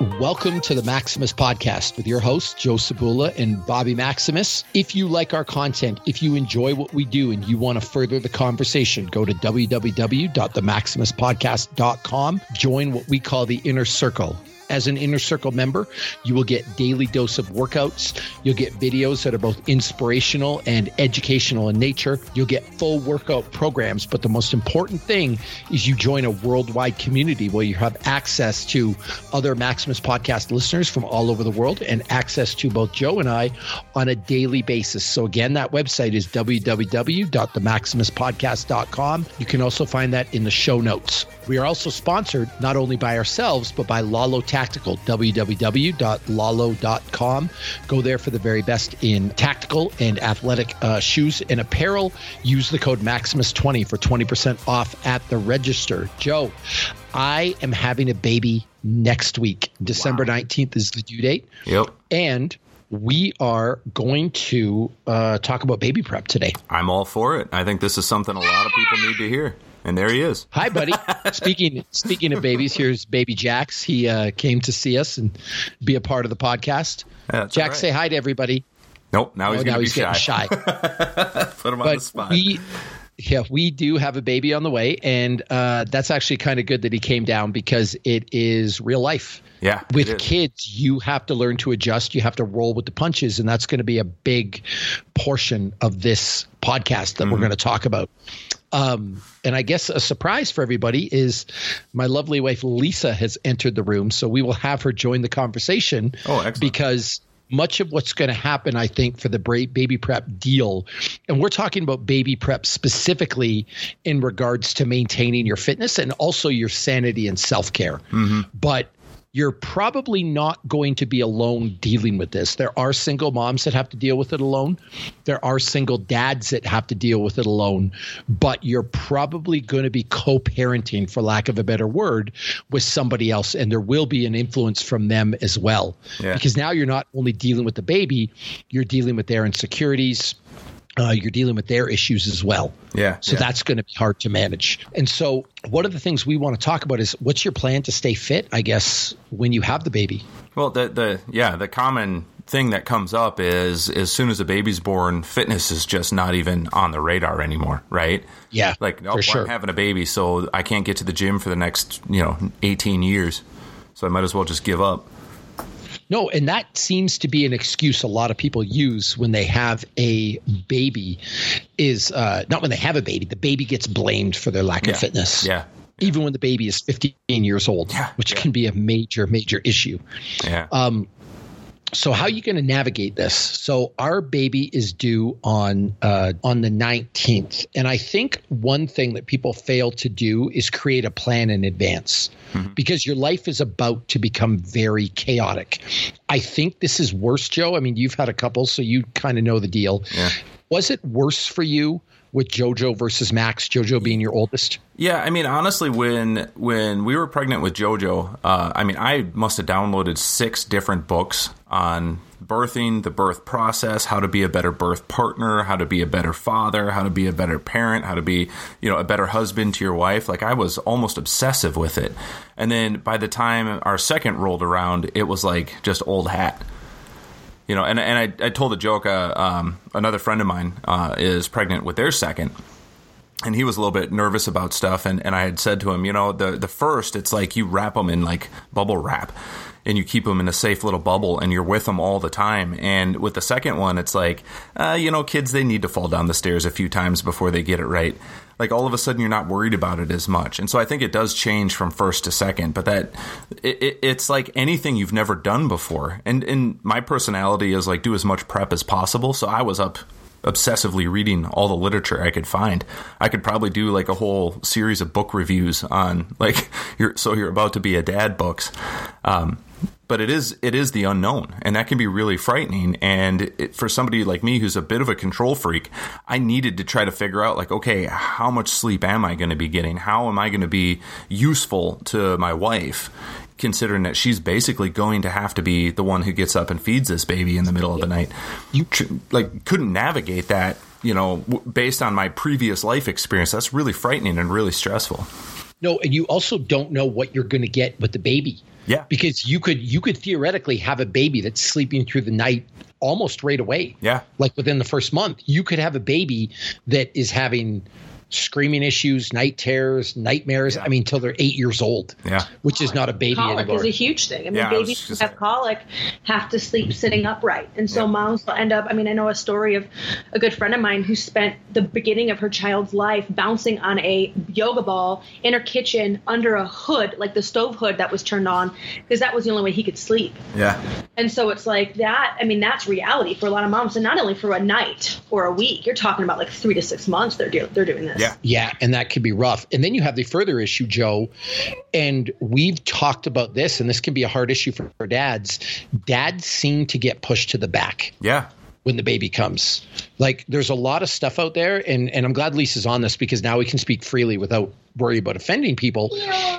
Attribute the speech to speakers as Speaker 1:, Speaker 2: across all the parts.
Speaker 1: Welcome to the Maximus Podcast with your hosts, Joe Cebula and Bobby Maximus. If you like our content, if you enjoy what we do and you want to further the conversation, go to www.themaximuspodcast.com. Join what we call the inner circle as an inner circle member you will get daily dose of workouts. You'll get videos that are both inspirational and educational in nature. You'll get full workout programs. But the most important thing is you join a worldwide community where you have access to other maximus podcast listeners from all over the world and access to both joe and i on a daily basis. So again that website is www.themaximuspodcast.com you can also find that in the show notes we are also sponsored not only by ourselves but by lalo Tactical, www.lalo.com. Go there for the very best in tactical and athletic uh, shoes and apparel. Use the code Maximus20 for 20% off at the register. Joe, I am having a baby next week. December wow. 19th is the due date.
Speaker 2: Yep.
Speaker 1: And we are going to uh, talk about baby prep today.
Speaker 2: I'm all for it. I think this is something a lot of people need to hear. And there he is.
Speaker 1: Hi, buddy. speaking speaking of babies, here's baby Jax. He uh, came to see us and be a part of the podcast. Yeah, Jax, right. say hi to everybody.
Speaker 2: Nope. Now he's, oh, now he's getting shy. Put him but on the spot. We,
Speaker 1: yeah, we do have a baby on the way, and uh, that's actually kind of good that he came down because it is real life.
Speaker 2: Yeah.
Speaker 1: With kids, you have to learn to adjust. You have to roll with the punches, and that's going to be a big portion of this podcast that mm-hmm. we're going to talk about. Um, and I guess a surprise for everybody is my lovely wife Lisa has entered the room, so we will have her join the conversation.
Speaker 2: Oh, excellent!
Speaker 1: Because much of what's going to happen, I think, for the baby prep deal, and we're talking about baby prep specifically in regards to maintaining your fitness and also your sanity and self care. Mm-hmm. But you're probably not going to be alone dealing with this. There are single moms that have to deal with it alone. There are single dads that have to deal with it alone, but you're probably going to be co-parenting for lack of a better word with somebody else and there will be an influence from them as well. Yeah. Because now you're not only dealing with the baby, you're dealing with their insecurities, uh, you're dealing with their issues as well.
Speaker 2: Yeah.
Speaker 1: So
Speaker 2: yeah.
Speaker 1: that's going to be hard to manage. And so, one of the things we want to talk about is what's your plan to stay fit, I guess, when you have the baby?
Speaker 2: Well, the, the, yeah, the common thing that comes up is as soon as a baby's born, fitness is just not even on the radar anymore, right?
Speaker 1: Yeah.
Speaker 2: Like, oh, sure. I'm having a baby, so I can't get to the gym for the next, you know, 18 years. So I might as well just give up.
Speaker 1: No, and that seems to be an excuse a lot of people use when they have a baby. Is uh, not when they have a baby. The baby gets blamed for their lack
Speaker 2: yeah.
Speaker 1: of fitness.
Speaker 2: Yeah.
Speaker 1: Even when the baby is 15 years old,
Speaker 2: yeah.
Speaker 1: which
Speaker 2: yeah.
Speaker 1: can be a major, major issue.
Speaker 2: Yeah.
Speaker 1: Um, so how are you going to navigate this? So our baby is due on uh, on the 19th and i think one thing that people fail to do is create a plan in advance mm-hmm. because your life is about to become very chaotic. I think this is worse joe. I mean you've had a couple so you kind of know the deal.
Speaker 2: Yeah.
Speaker 1: was it worse for you with JoJo versus Max, JoJo being your oldest?
Speaker 2: Yeah, I mean, honestly, when when we were pregnant with JoJo, uh, I mean, I must have downloaded six different books on birthing, the birth process, how to be a better birth partner, how to be a better father, how to be a better parent, how to be, you know, a better husband to your wife. Like I was almost obsessive with it. And then by the time our second rolled around, it was like just old hat you know, and and I, I told a joke. Uh, um, another friend of mine uh, is pregnant with their second, and he was a little bit nervous about stuff. And, and I had said to him, you know, the the first, it's like you wrap them in like bubble wrap, and you keep them in a safe little bubble, and you're with them all the time. And with the second one, it's like, uh, you know, kids they need to fall down the stairs a few times before they get it right like all of a sudden you're not worried about it as much. And so I think it does change from first to second, but that it, it, it's like anything you've never done before. And and my personality is like do as much prep as possible. So I was up obsessively reading all the literature I could find. I could probably do like a whole series of book reviews on like you're so you're about to be a dad books. Um, but it is it is the unknown and that can be really frightening and it, for somebody like me who's a bit of a control freak i needed to try to figure out like okay how much sleep am i going to be getting how am i going to be useful to my wife considering that she's basically going to have to be the one who gets up and feeds this baby in the middle of the night you like couldn't navigate that you know based on my previous life experience that's really frightening and really stressful
Speaker 1: No, and you also don't know what you're going to get with the baby.
Speaker 2: Yeah.
Speaker 1: Because you could you could theoretically have a baby that's sleeping through the night almost right away.
Speaker 2: Yeah.
Speaker 1: Like within the first month, you could have a baby that is having screaming issues, night terrors, nightmares. I mean, till they're eight years old.
Speaker 2: Yeah.
Speaker 1: Which is not a baby
Speaker 3: colic
Speaker 1: anymore.
Speaker 3: is a huge thing. I mean,
Speaker 2: Yeah,
Speaker 3: babies who
Speaker 2: just-
Speaker 3: have colic have to sleep sitting upright, and so
Speaker 2: Yeah.
Speaker 3: moms will end up. I mean, I know a story of a good friend of mine who spent the beginning of her child's life bouncing on a yoga ball in her kitchen under a hood, like the stove hood that was turned on, because that was the only way he could sleep.
Speaker 2: Yeah.
Speaker 3: And so it's like that. I mean, that's reality for a lot of moms, and not only for a night or a week. You're talking about like three to six months. They're do- they're doing this.
Speaker 2: Yeah.
Speaker 1: Yeah, and that could be rough. And then you have the further issue, Joe, and we've talked about this, and this can be a hard issue for, for dads. Dads seem to get pushed to the back
Speaker 2: Yeah.
Speaker 1: when the baby comes. Like there's a lot of stuff out there, and and I'm glad Lisa's on this because now we can speak freely without worry about offending people.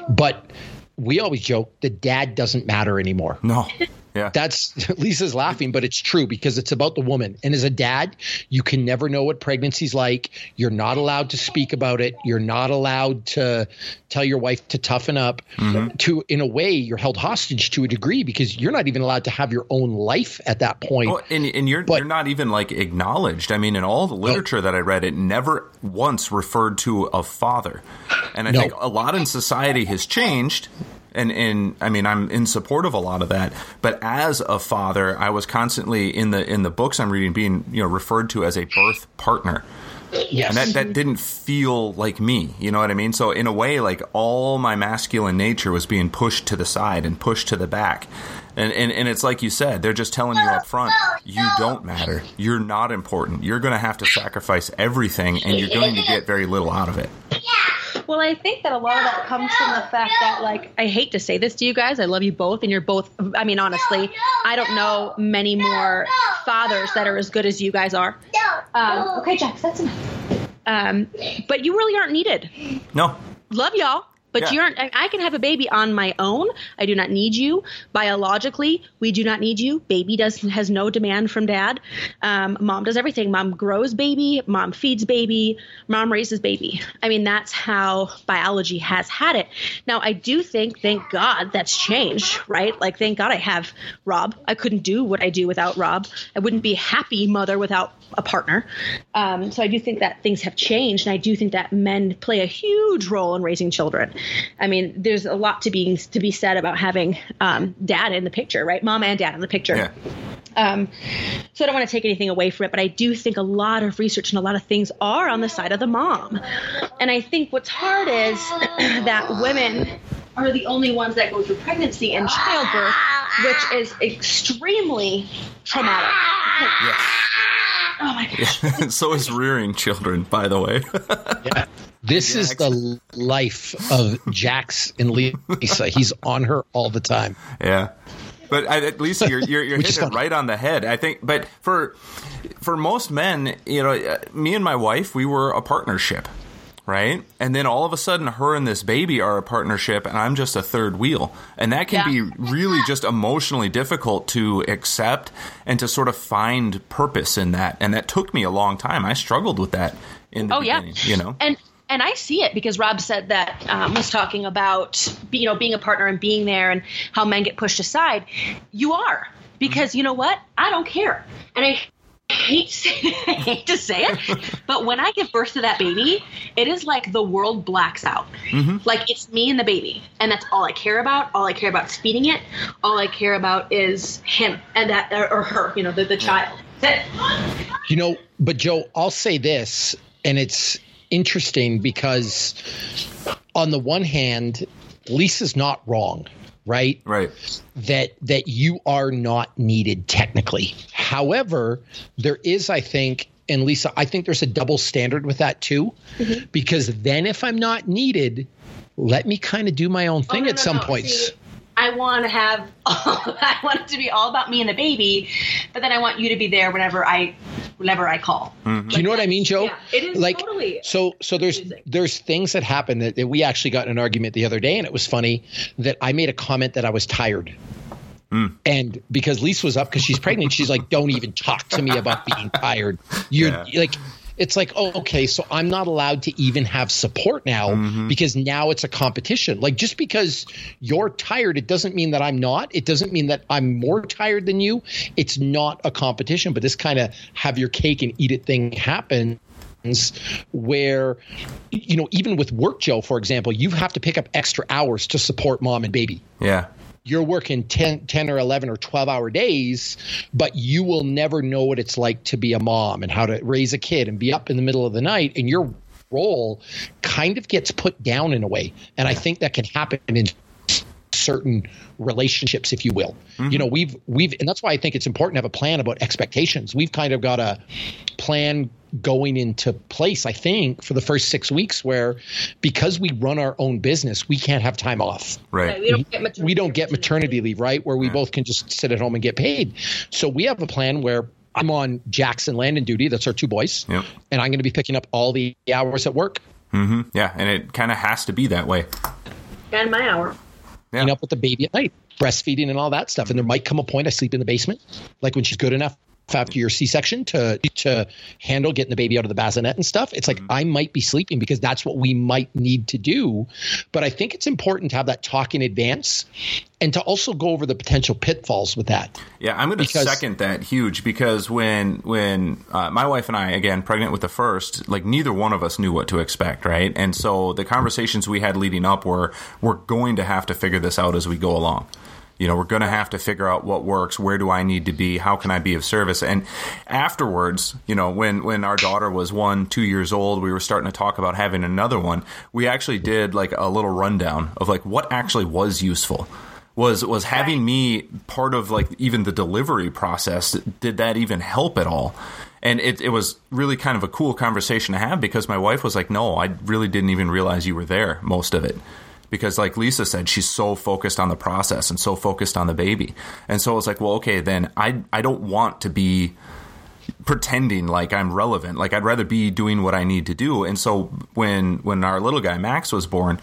Speaker 1: But we always joke the dad doesn't matter anymore.
Speaker 2: No. Yeah.
Speaker 1: That's Lisa's laughing, but it's true because it's about the woman. And as a dad, you can never know what pregnancy's like. You're not allowed to speak about it. You're not allowed to tell your wife to toughen up. Mm-hmm. To in a way, you're held hostage to a degree because you're not even allowed to have your own life at that point.
Speaker 2: Well, and, and you're
Speaker 1: But-
Speaker 2: you're not even like acknowledged. I mean, in all the literature that I read, it never once referred to a father. And I
Speaker 1: No.
Speaker 2: think a lot in society has changed. And and I mean, I'm in support of a lot of that. But as a father, I was constantly in the in the books I'm reading being you know referred to as a birth partner.
Speaker 1: yes.
Speaker 2: And that, that didn't feel like me. You know what I mean? So, in a way, like all my masculine nature was being pushed to the side and pushed to the back. And, and, and it's like you said, they're just telling you up front, you don't matter. You're not important. You're going to have to sacrifice everything, and you're going to get very little out of it.
Speaker 3: Well, I think that a lot of that comes from the fact that, like, I hate to say this to you guys, I love you both, and you're both. I mean, honestly, I don't know many more fathers that are as good as you guys are. Um, okay, Jax, that's enough. Um, but you really aren't needed.
Speaker 2: No.
Speaker 3: Love y'all. But
Speaker 2: Yeah.
Speaker 3: you aren't. I I can have a baby on my own. I do not need you biologically. We do not need you. Baby does has no demand from dad. Um, mom does everything. Mom grows baby. Mom feeds baby. Mom raises baby. I mean, that's how biology has had it. Now, I do think, thank God, that's changed. Right? Like, thank God I have Rob. I couldn't do what I do without Rob. I wouldn't be happy mother without a partner. Um, so I do think that things have changed, and I do think that men play a huge role in raising children. I mean, there's a lot to be to be said about having um, dad in the picture, right? Mom and dad in the picture.
Speaker 2: Yeah.
Speaker 3: Um, so I don't want to take anything away from it, but I do think a lot of research and a lot of things are on the side of the mom. And I think what's hard is that women are the only ones that go through pregnancy and childbirth, which is extremely traumatic.
Speaker 2: Yes.
Speaker 3: Oh my gosh.
Speaker 2: so is rearing children, by the way.
Speaker 1: Yeah. This is the life of Jax and Lisa. He's on her all the time.
Speaker 2: Yeah. But I, at least you're you're, you're hitting it right on the head. I think. But for for most men, you know, uh, me and my wife, we were a partnership, right? And then all of a sudden, her and this baby are a partnership, and I'm just a third wheel, and that can
Speaker 3: Yeah.
Speaker 2: be really just emotionally difficult to accept and to sort of find purpose in that. And that took me a long time. I struggled with that in the
Speaker 3: Oh yeah.
Speaker 2: You know.
Speaker 3: and and I see it because Rob said that um, was talking about you know being a partner and being there and how men get pushed aside. You are because you know what? I don't care, and I hate to say, I hate to say it, but when I give birth to that baby, it is like the world blacks out. Mm-hmm. Like it's me and the baby, and that's all I care about. All I care about is feeding it. All I care about is him and that or, or her, you know, the, the child.
Speaker 1: You know, but Joe, I'll say this, and it's interesting because on the one hand, Lisa's not wrong, right?
Speaker 2: Right.
Speaker 1: That that you are not needed technically. However, there is, I think, and Lisa, I think there's a double standard with that too, mm-hmm. because then if I'm not needed, let me kind of do my own thing
Speaker 3: Oh, no,
Speaker 1: at
Speaker 3: no,
Speaker 1: some
Speaker 3: no.
Speaker 1: points.
Speaker 3: See, I want to have, I want it to be all about me and the baby, but then I want you to be there whenever I, whenever I call. Mm-hmm.
Speaker 1: Do you know what I mean, Joe?
Speaker 3: Yeah, it is
Speaker 1: like
Speaker 3: totally
Speaker 1: so. So there's
Speaker 3: confusing.
Speaker 1: there's things that happen that, that we actually got in an argument the other day, and it was funny that I made a comment that I was tired. Hmm. And because Lisa was up because she's pregnant, she's like, "Don't even talk to me about being tired." You're
Speaker 2: Yeah.
Speaker 1: like, it's like, oh, okay, so I'm not allowed to even have support now
Speaker 2: Mm-hmm.
Speaker 1: because now it's a competition. Like just because you're tired, it doesn't mean that I'm not. It doesn't mean that I'm more tired than you. It's not a competition, but this kind of have your cake and eat it thing happens where you know even with work joe for example you have to pick up extra hours to support mom and baby
Speaker 2: Yeah.
Speaker 1: You're working 10, 10 or 11 or 12 hour days, but you will never know what it's like to be a mom and how to raise a kid and be up in the middle of the night. And your role kind of gets put down in a way. And I think that can happen in certain relationships if you will you know mm-hmm. we've we've and that's why i think it's important to have a plan about expectations we've kind of got a plan going into place i think for the first six weeks where because we run our own business we can't have time off
Speaker 2: Right.
Speaker 3: we don't get maternity
Speaker 1: we don't get maternity leave, right? Where we both can just sit at home and get paid. So we have a plan where I'm on Jax and Landon duty. That's our two boys.
Speaker 2: Yep.
Speaker 1: And I'm going to be picking up all the hours at work,
Speaker 2: Mm-hmm. Yeah, and it kind of has to be that way.
Speaker 3: and my hour.
Speaker 2: Yeah.
Speaker 1: up with the baby at night, breastfeeding and all that stuff. And there might come a point I sleep in the basement, like when she's good enough after your C-section to to handle getting the baby out of the bassinet and stuff. It's like
Speaker 2: Mm-hmm.
Speaker 1: I might be sleeping because that's what we might need to do. But I think it's important to have that talk in advance and to also go over the potential pitfalls with that.
Speaker 2: Yeah, I'm going to second that huge because when when uh, my wife and I again pregnant with the first, like neither one of us knew what to expect, right? And so the conversations we had leading up were we're going to have to figure this out as we go along. You know, we're going to have to figure out what works. Where do I need to be? How can I be of service? And afterwards, you know, when when our daughter was one, two years old, we were starting to talk about having another one. We actually did like a little rundown of like what actually was useful was was having me part of like even the delivery process did that even help at all and it, it was really kind of a cool conversation to have because my wife was like no i really didn't even realize you were there most of it because like lisa said she's so focused on the process and so focused on the baby and so it's like well okay then i i don't want to be pretending like I'm relevant. Like I'd rather be doing what I need to do. And so when when our little guy Max was born,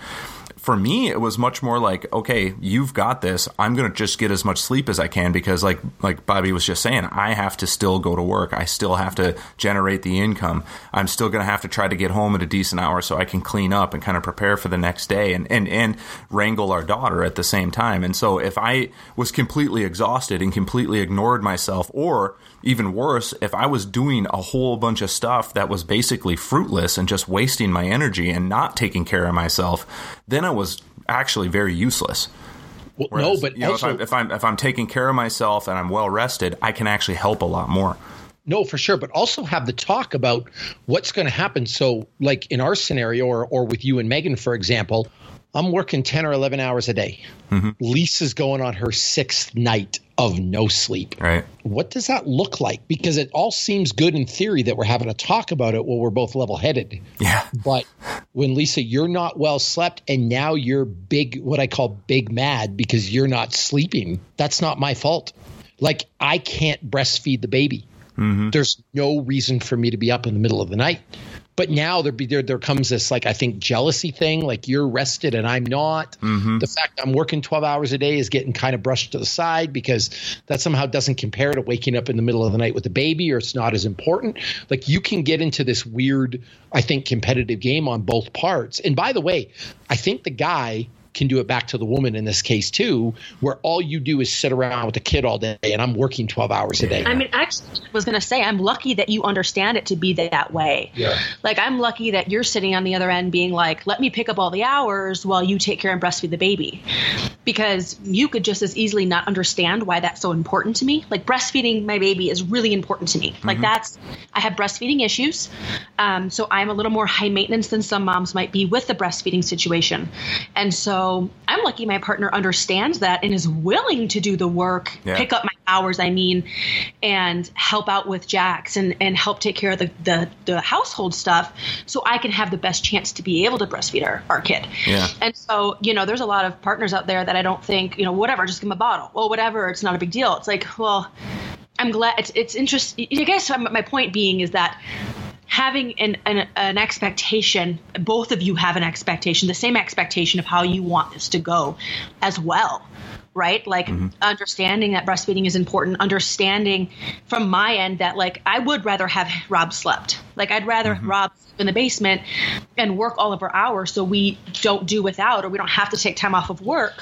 Speaker 2: for me it was much more like, okay, you've got this. I'm going to just get as much sleep as I can because like like Bobby was just saying, I have to still go to work. I still have to generate the income. I'm still going to have to try to get home at a decent hour so I can clean up and kind of prepare for the next day and and and wrangle our daughter at the same time. And so if I was completely exhausted and completely ignored myself or even worse, if I was doing a whole bunch of stuff that was basically fruitless and just wasting my energy and not taking care of myself, then I was actually very useless.
Speaker 1: Well,
Speaker 2: Whereas,
Speaker 1: no, but
Speaker 2: you know,
Speaker 1: also
Speaker 2: if, I'm, if I'm if I'm taking care of myself and I'm well rested, I can actually help a lot more.
Speaker 1: No, for sure, but also have the talk about what's going to happen. So, like in our scenario, or or with you and Megan, for example, I'm working ten or eleven hours a day. Mm-hmm. Lisa's going on her sixth night of no sleep.
Speaker 2: Right.
Speaker 1: What does that look like? Because it all seems good in theory that we're having a talk about it while we're both level headed.
Speaker 2: Yeah.
Speaker 1: But when Lisa, you're not well slept, and now you're big, what I call big mad because you're not sleeping. That's not my fault. Like I can't breastfeed the baby. Mm-hmm. There's no reason for me to be up in the middle of the night. But now there be there there comes this like I think jealousy thing, like you're rested and I'm not. Mm-hmm. The fact I'm working 12 hours a day is getting kind of brushed to the side because that somehow doesn't compare to waking up in the middle of the night with a baby or it's not as important. Like you can get into this weird, I think, competitive game on both parts. And by the way, I think the guy can do it back to the woman in this case too, where all you do is sit around with the kid all day and I'm working 12 hours a day.
Speaker 3: I mean, actually, I was going to say, I'm lucky that you understand it to be that way.
Speaker 1: Yeah.
Speaker 3: Like, I'm lucky that you're sitting on the other end being like, let me pick up all the hours while you take care and breastfeed the baby. Because you could just as easily not understand why that's so important to me. Like, breastfeeding my baby is really important to me. Like, that's, I have breastfeeding issues. Um, so I'm a little more high maintenance than some moms might be with the breastfeeding situation. And so I'm lucky my partner understands that and is willing to do the work,
Speaker 2: Yeah.
Speaker 3: pick up my hours, I mean, and help out with Jax and, and help take care of the, the, the household stuff so I can have the best chance to be able to breastfeed our, our kid.
Speaker 2: Yeah.
Speaker 3: And so, you know, there's a lot of partners out there that I don't think, you know, whatever, just give them a bottle. Well, whatever, it's not a big deal. It's like, well, I'm glad it's, it's interesting. I guess my my point being is that having an, an, an expectation, both of you have an expectation, the same expectation of how you want this to go as well right? Like mm-hmm. understanding that breastfeeding is important, understanding from my end that like I would rather have Rob slept. Like I'd rather mm-hmm. Rob in the basement and work all of our hours so we don't do without or we don't have to take time off of work.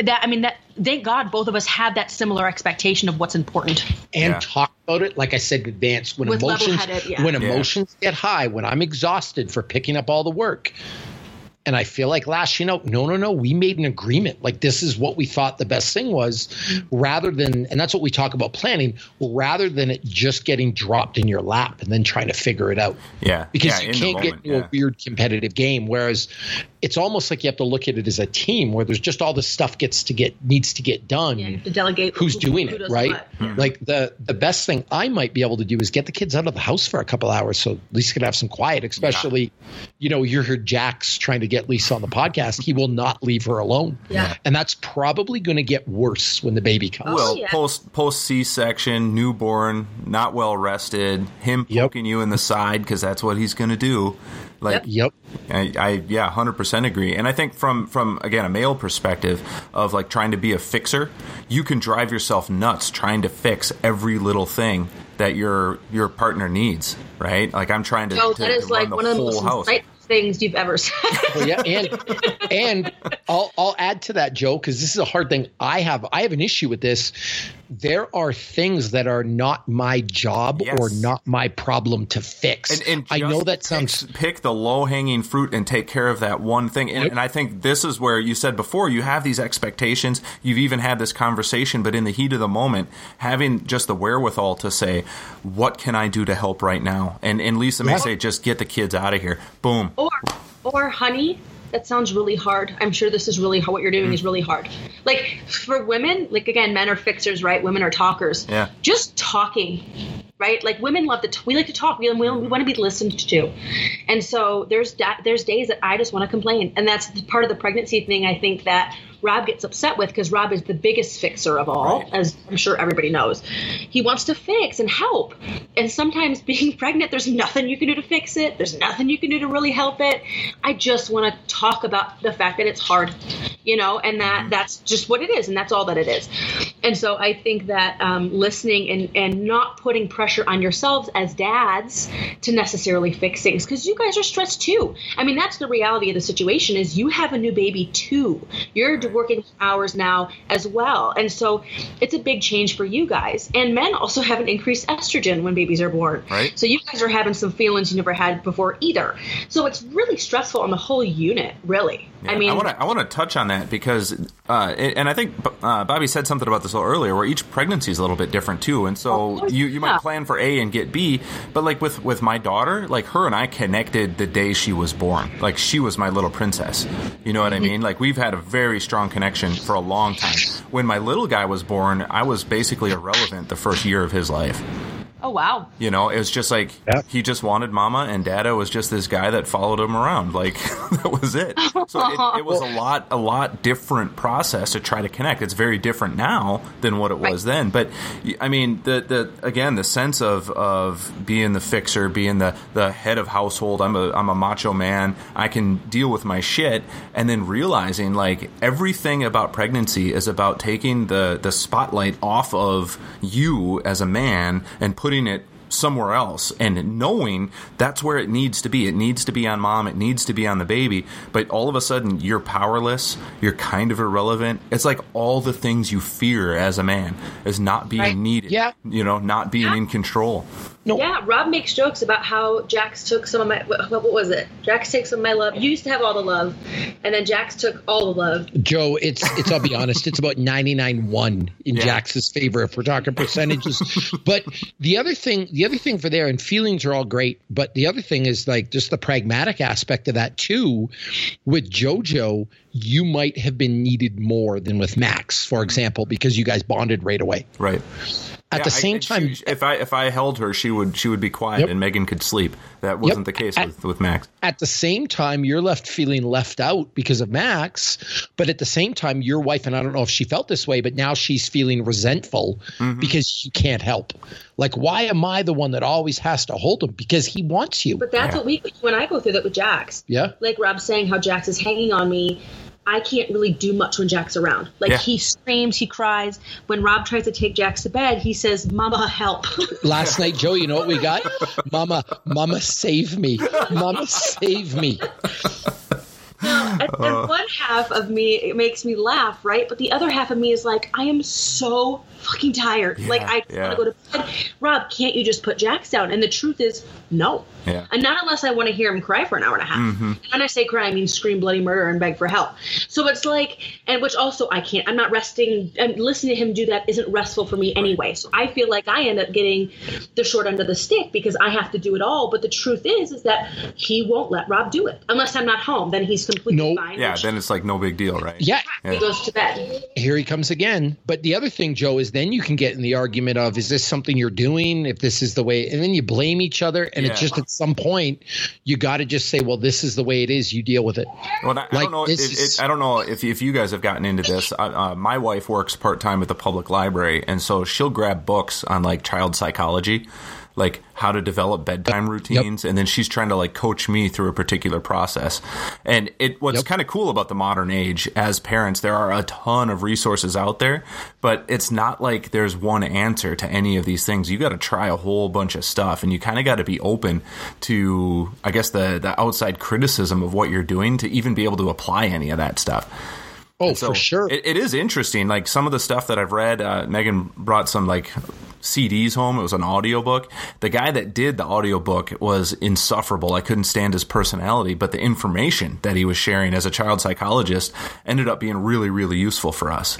Speaker 3: That I mean that thank God both of us have that similar expectation of what's important.
Speaker 1: And yeah. talk about it, like I said, advance when
Speaker 3: With
Speaker 1: emotions
Speaker 3: yeah.
Speaker 1: when emotions get high, when I'm exhausted for picking up all the work and I feel like last, you know, No, no, no. We made an agreement. Like this is what we thought the best thing was, rather than, and that's what we talk about planning, rather than it just getting dropped in your lap and then trying to figure it out.
Speaker 2: Yeah.
Speaker 1: Because
Speaker 2: yeah,
Speaker 1: you can't get into yeah. a weird competitive game. Whereas it's almost like you have to look at it as a team where there's just all this stuff gets to get needs to get done.
Speaker 3: Yeah, to delegate
Speaker 1: who's who, doing who it, right? Yeah. Like the the best thing I might be able to do is get the kids out of the house for a couple hours so at least you can have some quiet. Especially, yeah. you know, you're heard Jack's trying to get Lisa on the podcast. He will not leave her alone.
Speaker 3: Yeah.
Speaker 1: And that's probably going to get worse when the baby comes.
Speaker 2: Well, oh, post post C section, newborn, not well rested, him poking yep. you in the side because that's what he's going to do. Like,
Speaker 1: yep.
Speaker 2: I, I yeah, hundred percent agree. And I think from from again a male perspective of like trying to be a fixer, you can drive yourself nuts trying to fix every little thing that your your partner needs. Right? Like I'm trying to.
Speaker 3: No,
Speaker 2: to,
Speaker 3: that is like one of the most house. Things you've ever said.
Speaker 1: well, yeah, and and I'll I'll add to that, Joe, because this is a hard thing. I have I have an issue with this there are things that are not my job yes. or not my problem to fix.
Speaker 2: And, and
Speaker 1: I know that
Speaker 2: pick,
Speaker 1: sounds
Speaker 2: pick the low hanging fruit and take care of that one thing. And, yep. and, I think this is where you said before you have these expectations. You've even had this conversation, but in the heat of the moment, having just the wherewithal to say, "What can I do to help right now?" And and Lisa may yeah. say, "Just get the kids out of here." Boom.
Speaker 3: Or or honey, that sounds really hard. I'm sure this is really. What you're doing mm. is really hard. Like for women, like again, men are fixers, right? Women are talkers.
Speaker 2: Yeah.
Speaker 3: Just talking, right? Like women love to. T- we like to talk. We, we, we want to be listened to, and so there's da- there's days that I just want to complain, and that's part of the pregnancy thing. I think that Rob gets upset with because Rob is the biggest fixer of all, right. as I'm sure everybody knows. He wants to fix and help. And sometimes being pregnant, there's nothing you can do to fix it, there's nothing you can do to really help it. I just want to talk about the fact that it's hard, you know, and that mm-hmm. that's just what it is, and that's all that it is. And so I think that um, listening and, and not putting pressure on yourselves as dads to necessarily fix things because you guys are stressed too. I mean, that's the reality of the situation is you have a new baby too. You're working hours now as well. And so it's a big change for you guys. And men also have an increased estrogen when babies are born.
Speaker 2: Right.
Speaker 3: So you guys are having some feelings you never had before either. So it's really stressful on the whole unit, really.
Speaker 2: Yeah,
Speaker 3: I mean, I
Speaker 2: want to I touch on that because, uh, and I think uh, Bobby said something about this a little earlier, where each pregnancy is a little bit different too, and so oh, you you might plan for A and get B, but like with with my daughter, like her and I connected the day she was born, like she was my little princess. You know what I mm-hmm. mean? Like we've had a very strong connection for a long time. When my little guy was born, I was basically irrelevant the first year of his life.
Speaker 3: Oh wow!
Speaker 2: You know, it was just like yeah. he just wanted mama, and Dada was just this guy that followed him around. Like that was it. So it, it, was a lot, a lot different process to try to connect. It's very different now than what it was right. then. But I mean, the the again, the sense of of being the fixer, being the the head of household. I'm a I'm a macho man. I can deal with my shit, and then realizing like everything about pregnancy is about taking the the spotlight off of you as a man and putting putting it somewhere else and knowing that's where it needs to be. It needs to be on mom, it needs to be on the baby, but all of a sudden you're powerless, you're kind of irrelevant. It's like all the things you fear as a man is not being right. needed.
Speaker 1: Yeah.
Speaker 2: You know, not being yeah. in control.
Speaker 3: No. Yeah, Rob makes jokes about how Jax took some of my what, what was it? Jax takes some of my love. You used to have all the love, and then Jax took all the love.
Speaker 1: Joe, it's it's I'll be honest, it's about ninety nine one in yeah. Jax's favor if we're talking percentages. but the other thing, the other thing for there, and feelings are all great, but the other thing is like just the pragmatic aspect of that too. With JoJo, you might have been needed more than with Max, for example, because you guys bonded right away.
Speaker 2: Right
Speaker 1: At
Speaker 2: Yeah,
Speaker 1: the same
Speaker 2: I- she-
Speaker 1: time,
Speaker 2: if I if I held her, she would she would be quiet,
Speaker 1: Yep.
Speaker 2: and Megan could sleep. That wasn't the case
Speaker 1: At-
Speaker 2: with, with Max.
Speaker 1: at the same time, you're left feeling left out because of Max. But at the same time, your wife, and I don't know if she felt this way, but now she's feeling resentful
Speaker 2: Mm-hmm.
Speaker 1: because you can't help. Like, why am I the one that always has to hold him? Because he wants you.
Speaker 3: But that's
Speaker 2: Yeah.
Speaker 3: what we when I go through that with Jax.
Speaker 1: Yeah.
Speaker 3: Like Rob's saying how Jax is hanging on me. I can't really do much when Jack's around. Like
Speaker 2: Yeah.
Speaker 3: he screams, he cries. When Rob tries to take Jax to bed, he says, "Mama, help!"
Speaker 1: Last night, Joe, you know what we got? Mama, Mama, save me. Mama, save me.
Speaker 3: And, and uh. one half of me it makes me laugh, right? But the other half of me is like, I am so fucking tired. like I
Speaker 2: yeah.
Speaker 3: want to go to bed. Rob, can't you just put Jax down? And the truth is, no.
Speaker 2: Yeah.
Speaker 3: And not unless I want to hear him cry for an hour and a half. Mm-hmm. And when I say cry, I mean scream bloody murder and beg for help. So it's like, and which also I can't. I'm not resting. And listening to him do that isn't restful for me anyway. So I feel like I end up getting the short end of the stick because I have to do it all. But the truth is, is that he won't let Rob do it unless I'm not home. Then he's completely
Speaker 1: Nope.
Speaker 3: fine.
Speaker 2: Yeah, then it's like no big deal, right?
Speaker 1: Yeah.
Speaker 3: he goes to bed.
Speaker 1: Here he comes again. But the other thing, Joe, is then you can get in the argument of, is this something you're doing? If this is the way, and then you blame each other. And it's
Speaker 2: Yeah.
Speaker 1: just at some point, you got to just say, well, this is the way it is. You deal with it.
Speaker 2: Well, I, I don't know. It,
Speaker 1: is-
Speaker 2: it, I don't know if if you guys have gotten into this. Uh, uh, my wife works part time at the public library, and so she'll grab books on like child psychology, like how to develop bedtime routines, and then she's trying to like coach me through a particular process. And it what's
Speaker 1: Yep.
Speaker 2: kind of cool about the modern age as parents, there are a ton of resources out there, but it's not like there's one answer to any of these things. You got to try a whole bunch of stuff, and you kind of got to be open to, I guess, the the outside criticism of what you're doing to even be able to apply any of that stuff.
Speaker 1: Oh,
Speaker 2: So
Speaker 1: for sure.
Speaker 2: It, it is interesting. Like some of the stuff that I've read, uh, Megan brought some like CDs home. It was an audiobook. The guy that did the audiobook was insufferable. I couldn't stand his personality, but the information that he was sharing as a child psychologist ended up being really, really useful for us.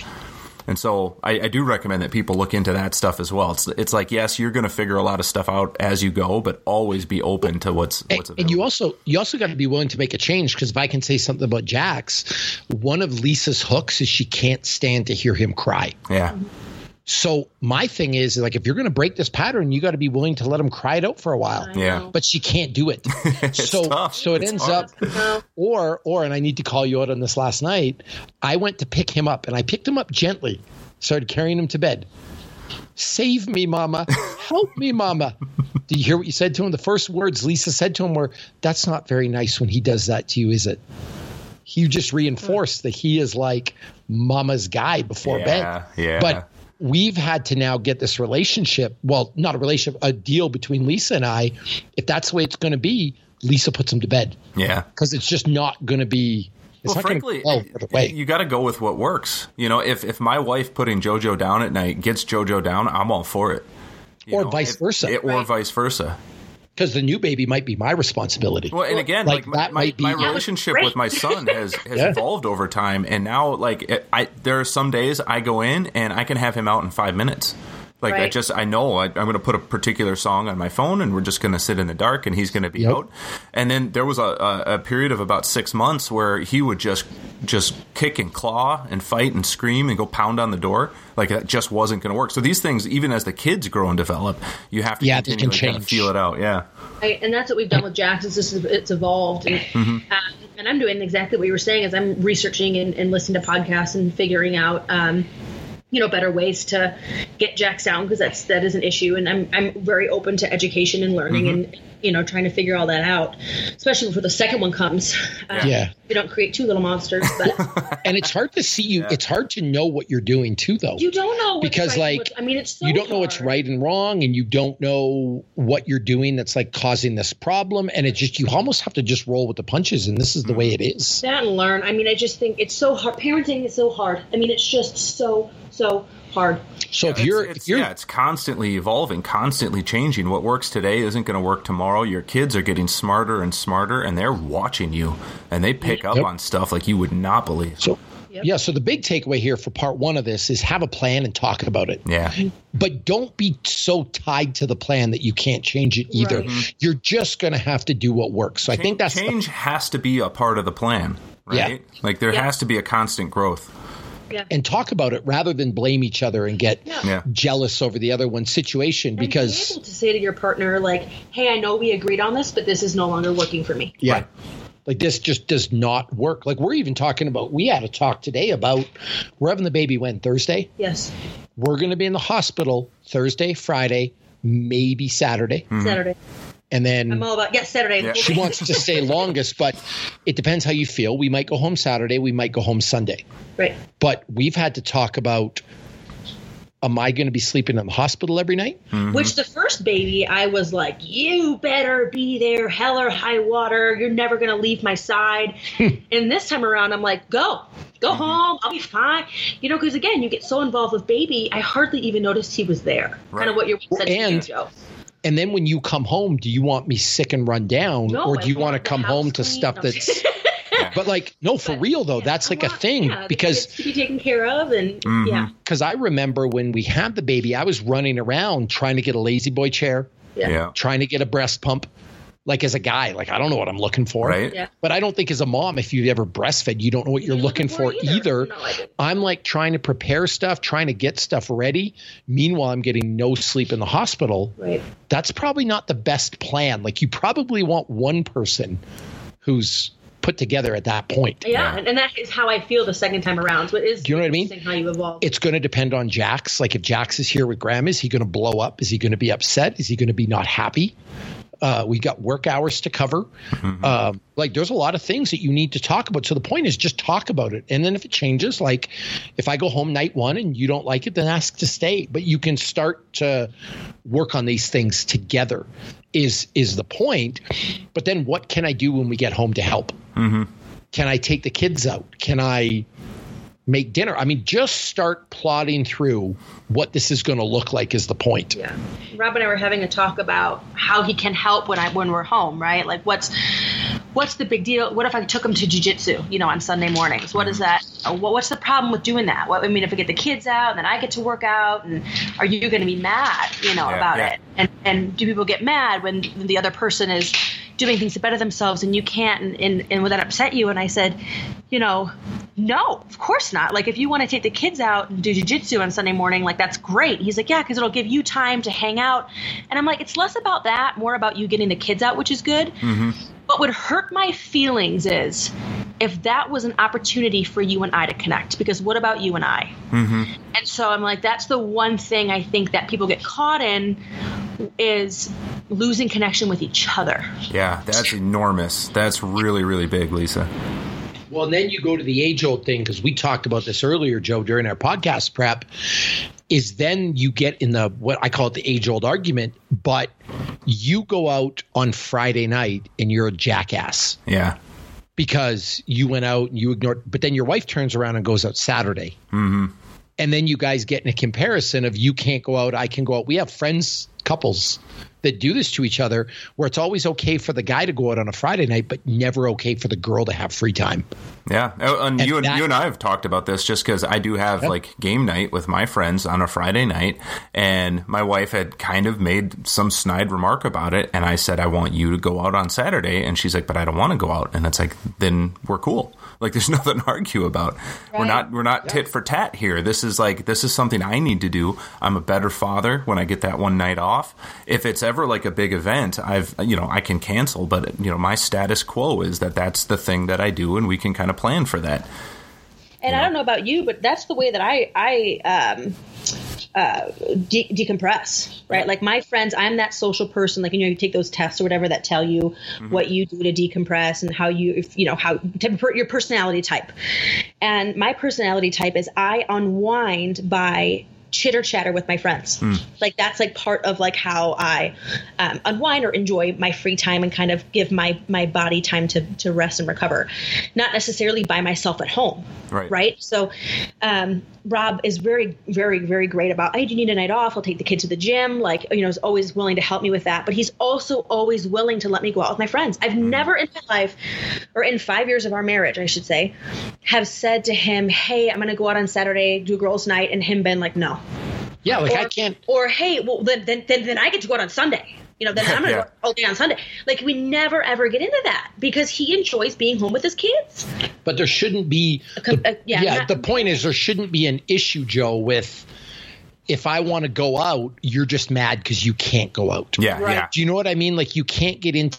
Speaker 2: And so I, I do recommend that people look into that stuff as well. It's, it's like, yes, you're going to figure a lot of stuff out as you go, but always be open to what's, what's
Speaker 1: and, and you also you also got to be willing to make a change because if I can say something about Jax, one of Lisa's hooks is she can't stand to hear him cry.
Speaker 2: yeah.
Speaker 1: So my thing is like if you're going to break this pattern, you got to be willing to let him cry it out for a while.
Speaker 2: Yeah.
Speaker 1: But she can't do it. so
Speaker 2: tough.
Speaker 1: so it
Speaker 2: It's
Speaker 1: ends
Speaker 2: hard.
Speaker 1: up or or and I need to call you out on this last night. I went to pick him up and I picked him up gently. Started carrying him to bed. Save me, mama. Help me, mama. Did you hear what you said to him? The first words Lisa said to him were, That's not very nice when he does that to you, is it? He just reinforced that he is like mama's guy before
Speaker 2: Yeah,
Speaker 1: bed.
Speaker 2: yeah.
Speaker 1: But we've had to now get this relationship well, not a relationship, a deal between Lisa and I. If that's the way it's going to be, Lisa puts him to bed
Speaker 2: Yeah.
Speaker 1: because it's just not going to be. It's
Speaker 2: well, frankly,
Speaker 1: to go the way.
Speaker 2: you got to go with what works. You know, if if my wife putting JoJo down at night gets JoJo down, I'm all for it. You
Speaker 1: Or
Speaker 2: know,
Speaker 1: vice
Speaker 2: if-
Speaker 1: versa.
Speaker 2: it- or vice versa.
Speaker 1: Because the new baby might be my responsibility.
Speaker 2: Well, and again,
Speaker 1: like,
Speaker 2: like,
Speaker 1: that
Speaker 2: my,
Speaker 1: might be-
Speaker 2: my relationship with my son has, has
Speaker 1: Yeah.
Speaker 2: evolved over time, and now like I there are some days I go in and I can have him out in five minutes. Like I just I know I, I'm going to put a particular song on my phone, and we're just going to sit in the dark, and he's going to be
Speaker 1: Yep.
Speaker 2: out. And then there was a, a, a period of about six months where he would just just kick and claw and fight and scream and go pound on the door. Like that just wasn't going to work. So these things, even as the kids grow and develop, you have to
Speaker 1: Yeah, they
Speaker 2: continue
Speaker 1: can
Speaker 2: to kind of
Speaker 1: change.
Speaker 2: feel it out. Yeah.
Speaker 3: Right, and that's what we've done with Jax. Is this it's evolved, and,
Speaker 2: Mm-hmm.
Speaker 3: um, and I'm doing exactly what you were saying. As I'm researching and, and listening to podcasts and figuring out, um, you know, better ways to get Jax down because that's that is an issue, and I'm I'm very open to education and learning
Speaker 2: Mm-hmm.
Speaker 3: and you know trying to figure all that out, especially before the second one comes. Uh,
Speaker 1: Yeah.
Speaker 3: we don't create two little monsters, but
Speaker 1: and it's hard to see you. It's hard to know what you're doing too, though.
Speaker 3: you don't know
Speaker 1: Because,
Speaker 3: right
Speaker 1: like,
Speaker 3: I mean, it's so
Speaker 1: you don't know what's right and wrong, and you don't know what you're doing that's like causing this problem. And it just you almost have to just roll with the punches, and this is the way it is.
Speaker 3: that and learn. I mean, I just think it's so hard. Parenting is so hard. I mean, it's just so so hard.
Speaker 1: So if
Speaker 2: It's-
Speaker 1: you're
Speaker 2: it's,
Speaker 1: if you're
Speaker 2: yeah, it's constantly evolving, constantly changing. What works today isn't going to work tomorrow. Your kids are getting smarter and smarter, and they're watching you, and they pick up
Speaker 1: Yep.
Speaker 2: on stuff like you would not believe.
Speaker 1: so
Speaker 3: Yep.
Speaker 1: yeah. So the big takeaway here for part one of this is have a plan and talk about it.
Speaker 2: Yeah,
Speaker 1: but don't be so tied to the plan that you can't change it either.
Speaker 3: Right. Mm-hmm.
Speaker 1: You're just going to have to do what works. So I think that's the-
Speaker 2: change has to be a part of the plan, right? Like there
Speaker 3: Yep.
Speaker 2: has to be a constant growth.
Speaker 3: Yeah.
Speaker 1: and talk about it rather than blame each other and get
Speaker 3: Yeah.
Speaker 2: Yeah.
Speaker 1: jealous over the other one's situation
Speaker 3: And being
Speaker 1: because
Speaker 3: able to say to your partner like, "Hey, I know we agreed on this, but this is no longer working for me."
Speaker 1: yeah.
Speaker 2: Right.
Speaker 1: Like this just does not work. Like we're even talking about we had a talk today about we're having the baby when Thursday.
Speaker 3: Yes,
Speaker 1: We're going to be in the hospital Thursday, Friday, maybe Saturday. Mm-hmm.
Speaker 3: Saturday.
Speaker 1: And then
Speaker 3: I'm all about yes, Saturday.
Speaker 2: Yeah.
Speaker 1: she wants to stay longest, but it depends how you feel. We might go home Saturday, we might go home Sunday.
Speaker 3: right.
Speaker 1: But we've had to talk about am I going to be sleeping in the hospital every night? Mm-hmm.
Speaker 3: Which the first baby, I was like, you better be there, hell or high water. You're never going to leave my side. and this time around, I'm like, go, go mm-hmm. home. I'll be fine. You know, because again, you get so involved with baby, I hardly even noticed he was there.
Speaker 2: Right.
Speaker 3: Kind of what you said to me,
Speaker 1: And-
Speaker 3: Joe.
Speaker 1: And then when you come home, do you want me sick and run down
Speaker 3: No,
Speaker 1: or do you want to come
Speaker 3: house
Speaker 1: home to stuff that's But like no, for
Speaker 3: But,
Speaker 1: real though,
Speaker 3: yeah,
Speaker 1: that's
Speaker 3: I
Speaker 1: like a thing
Speaker 3: yeah,
Speaker 1: because
Speaker 3: kids to be taken care of, and mm-hmm. yeah,
Speaker 1: because I remember when we had the baby, I was running around trying to get a lazy boy chair,
Speaker 3: yeah,
Speaker 2: Yeah.
Speaker 1: trying to get a breast pump. Like as a guy, like I don't know what I'm looking for.
Speaker 2: Right.
Speaker 3: Yeah.
Speaker 1: But I don't think as a mom, if you've ever breastfed, you don't know what you're looking for either.
Speaker 3: No, I didn't.
Speaker 1: I'm like trying to prepare stuff, trying to get stuff ready. Meanwhile, I'm getting no sleep in the hospital.
Speaker 3: Right.
Speaker 1: That's probably not the best plan. Like you probably want one person who's put together at that point.
Speaker 3: Yeah,
Speaker 2: Yeah.
Speaker 3: And, and that is how I feel the second time around. So it is.
Speaker 1: Do you know what I mean?
Speaker 3: interesting How you evolve.
Speaker 1: It's going to depend on Jax. Like if Jax is here with Graham, is he going to blow up? Is he going to be upset? Is he going to be not happy? Uh, we got work hours to cover. Um, like there's a lot of things that you need to talk about. So the point is just talk about it. And then if it changes, like if I go home night one and you don't like it, then ask to stay. But you can start to work on these things together. Is is the point? But then what can I do when we get home to help? Can I take the kids out? Can I make dinner? I mean, just start plotting through what this is going to look like. Is the point?
Speaker 3: Yeah. Rob and I were having a talk about how he can help when I when we're home, right? Like what's what's the big deal? What if I took him to jujitsu, you know, on Sunday mornings? What is that? what- What's the problem with doing that? What I mean, if I get the kids out and then I get to work out, and are you going to be mad, you know,
Speaker 2: Yeah,
Speaker 3: about
Speaker 2: yeah.
Speaker 3: it? And and do people get mad when the other person is doing things to better themselves and you can't, and and, and would that upset you? And I said, you know, no, of course not. Like if you want to take the kids out and do jujitsu on Sunday morning, like that's great. He's like, yeah, because it'll give you time to hang out. And I'm like, it's less about that, more about you getting the kids out, which is good. Mm-hmm. What would hurt my feelings is if that was an opportunity for you and I to connect. Because what about you and I? Mm-hmm. And so I'm like, that's the one thing I think that people get caught in is losing connection with each other.
Speaker 2: Yeah, that's enormous. That's really, really big, Lisa.
Speaker 1: Well, and then you go to the age old thing because we talked about this earlier, Joe, during our podcast prep. Is then you get in the what I call it the age old argument, but you go out on Friday night and you're a jackass
Speaker 2: Yeah.
Speaker 1: because you went out and you ignored, but then your wife turns around and goes out Saturday. Mm-hmm. And then you guys get in a comparison of you can't go out, I can go out. We have friends, couples that do this to each other where it's always okay for the guy to go out on a Friday night, but never okay for the girl to have free time.
Speaker 2: Yeah, Oh, and,
Speaker 1: And
Speaker 2: you and
Speaker 1: that-
Speaker 2: you and I have talked about this just because I do have
Speaker 1: Yep.
Speaker 2: like game night with my friends on a Friday night, and my wife had kind of made some snide remark about it, and I said I want you to go out on Saturday, and she's like, but I don't want to go out, and it's like then we're cool. Like there's nothing to argue about. We're not we're not tit for tat here. This is like this is something I need to do. I'm a better father when I get that one night off. If it's ever like a big event, I've you know I can cancel, but you know my status quo is that that's the thing that I do, and we can kind of plan for that.
Speaker 3: And I don't know about you, but that's the way that I I um, uh, de- decompress, right? Like my friends, I'm that social person. Like you know, you take those tests or whatever that tell you what you do to decompress and how you, if, you know, how your personality type. And my personality type is I unwind by chitter chatter with my friends. Like that's like part of like how I um, unwind or enjoy my free time and kind of give my my body time to to rest and recover. Not necessarily by myself at home.
Speaker 2: Right.
Speaker 3: Right. So um, Rob is very very very great about. Hey, do you need a night off? I'll take the kid to the gym. Like you know, is always willing to help me with that. But he's also always willing to let me go out with my friends. I've never in my life, or in five years of our marriage, I should say, have said to him, "Hey, I'm going to go out on Saturday, do girls' night," and him been like, "No."
Speaker 1: Yeah, like
Speaker 3: or,
Speaker 1: I can't.
Speaker 3: Or hey, well then, then then then I get to go out on Sunday. You know, then I'm gonna
Speaker 2: Yeah.
Speaker 3: work all day on Sunday. Like we never ever get into that because he enjoys being home with his kids.
Speaker 1: But there shouldn't be.
Speaker 3: Com-
Speaker 1: the-
Speaker 3: uh, yeah,
Speaker 1: yeah,
Speaker 3: not-
Speaker 1: the point is there shouldn't be an issue, Joe, with if I want to go out, you're just mad because you can't go out.
Speaker 2: Yeah,
Speaker 3: Right.
Speaker 2: yeah.
Speaker 1: Do you know what I mean? Like you can't get into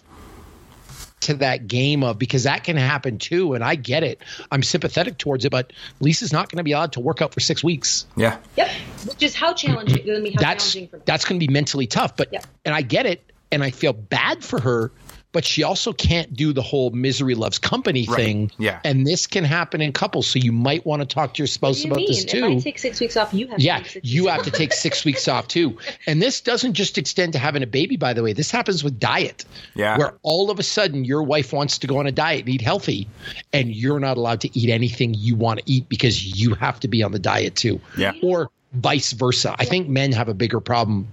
Speaker 1: to that game of because that can happen too, and I get it. I'm sympathetic towards it, but Lisa's not going to be allowed to work out for six weeks.
Speaker 2: Yeah.
Speaker 3: Yep. Which is how challenging going to how
Speaker 1: that's
Speaker 3: challenging for me.
Speaker 1: that's going to be mentally tough. But
Speaker 3: Yeah.
Speaker 1: and I get it, and I feel bad for her. But she also can't do the whole misery loves company
Speaker 2: Right.
Speaker 1: thing.
Speaker 2: Yeah.
Speaker 1: And this can happen in couples. So you might want to talk to your spouse
Speaker 3: you
Speaker 1: about
Speaker 3: mean?
Speaker 1: this
Speaker 3: If
Speaker 1: too.
Speaker 3: I take six weeks off, you have to
Speaker 1: Yeah,
Speaker 3: take six
Speaker 1: you have to take six weeks off too. And this doesn't just extend to having a baby, by the way. This happens with diet.
Speaker 2: Yeah.
Speaker 1: Where all of a sudden your wife wants to go on a diet and eat healthy, and you're not allowed to eat anything you want to eat because you have to be on the diet too.
Speaker 2: Yeah.
Speaker 1: Or vice versa. I think men have a bigger problem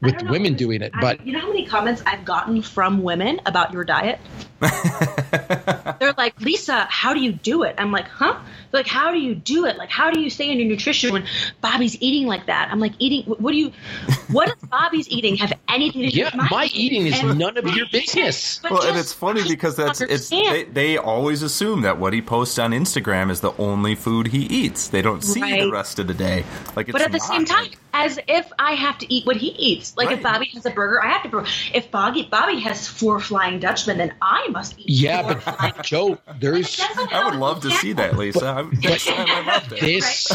Speaker 1: with women doing it.
Speaker 3: I-
Speaker 1: But
Speaker 3: you know how many comments I've gotten from women about your diet? They're like, Lisa, how do you do it? I'm like, huh? They're like, how do you do it? Like, how do you stay in your nutrition when Bobby's eating like that? I'm like, eating. What do you? What does Bobby's eating have anything to do
Speaker 1: yeah,
Speaker 3: with my,
Speaker 1: my eating is
Speaker 3: And-
Speaker 1: none of your business.
Speaker 3: But
Speaker 2: Well, and it's funny because that's it's they, they always assume that what he posts on Instagram is the only food he eats. They don't see the rest of the day. Like, it's
Speaker 3: But at the same time,
Speaker 2: like-
Speaker 3: as if I have to eat what he eats. Like if Bobby has a burger, I have to. If Bobby Bobby has four Flying Dutchmen, then I must eat.
Speaker 1: Yeah, but
Speaker 3: Flying
Speaker 1: Joe, there's.
Speaker 2: I would love to see that, Lisa. I'm, next time I love that.
Speaker 1: this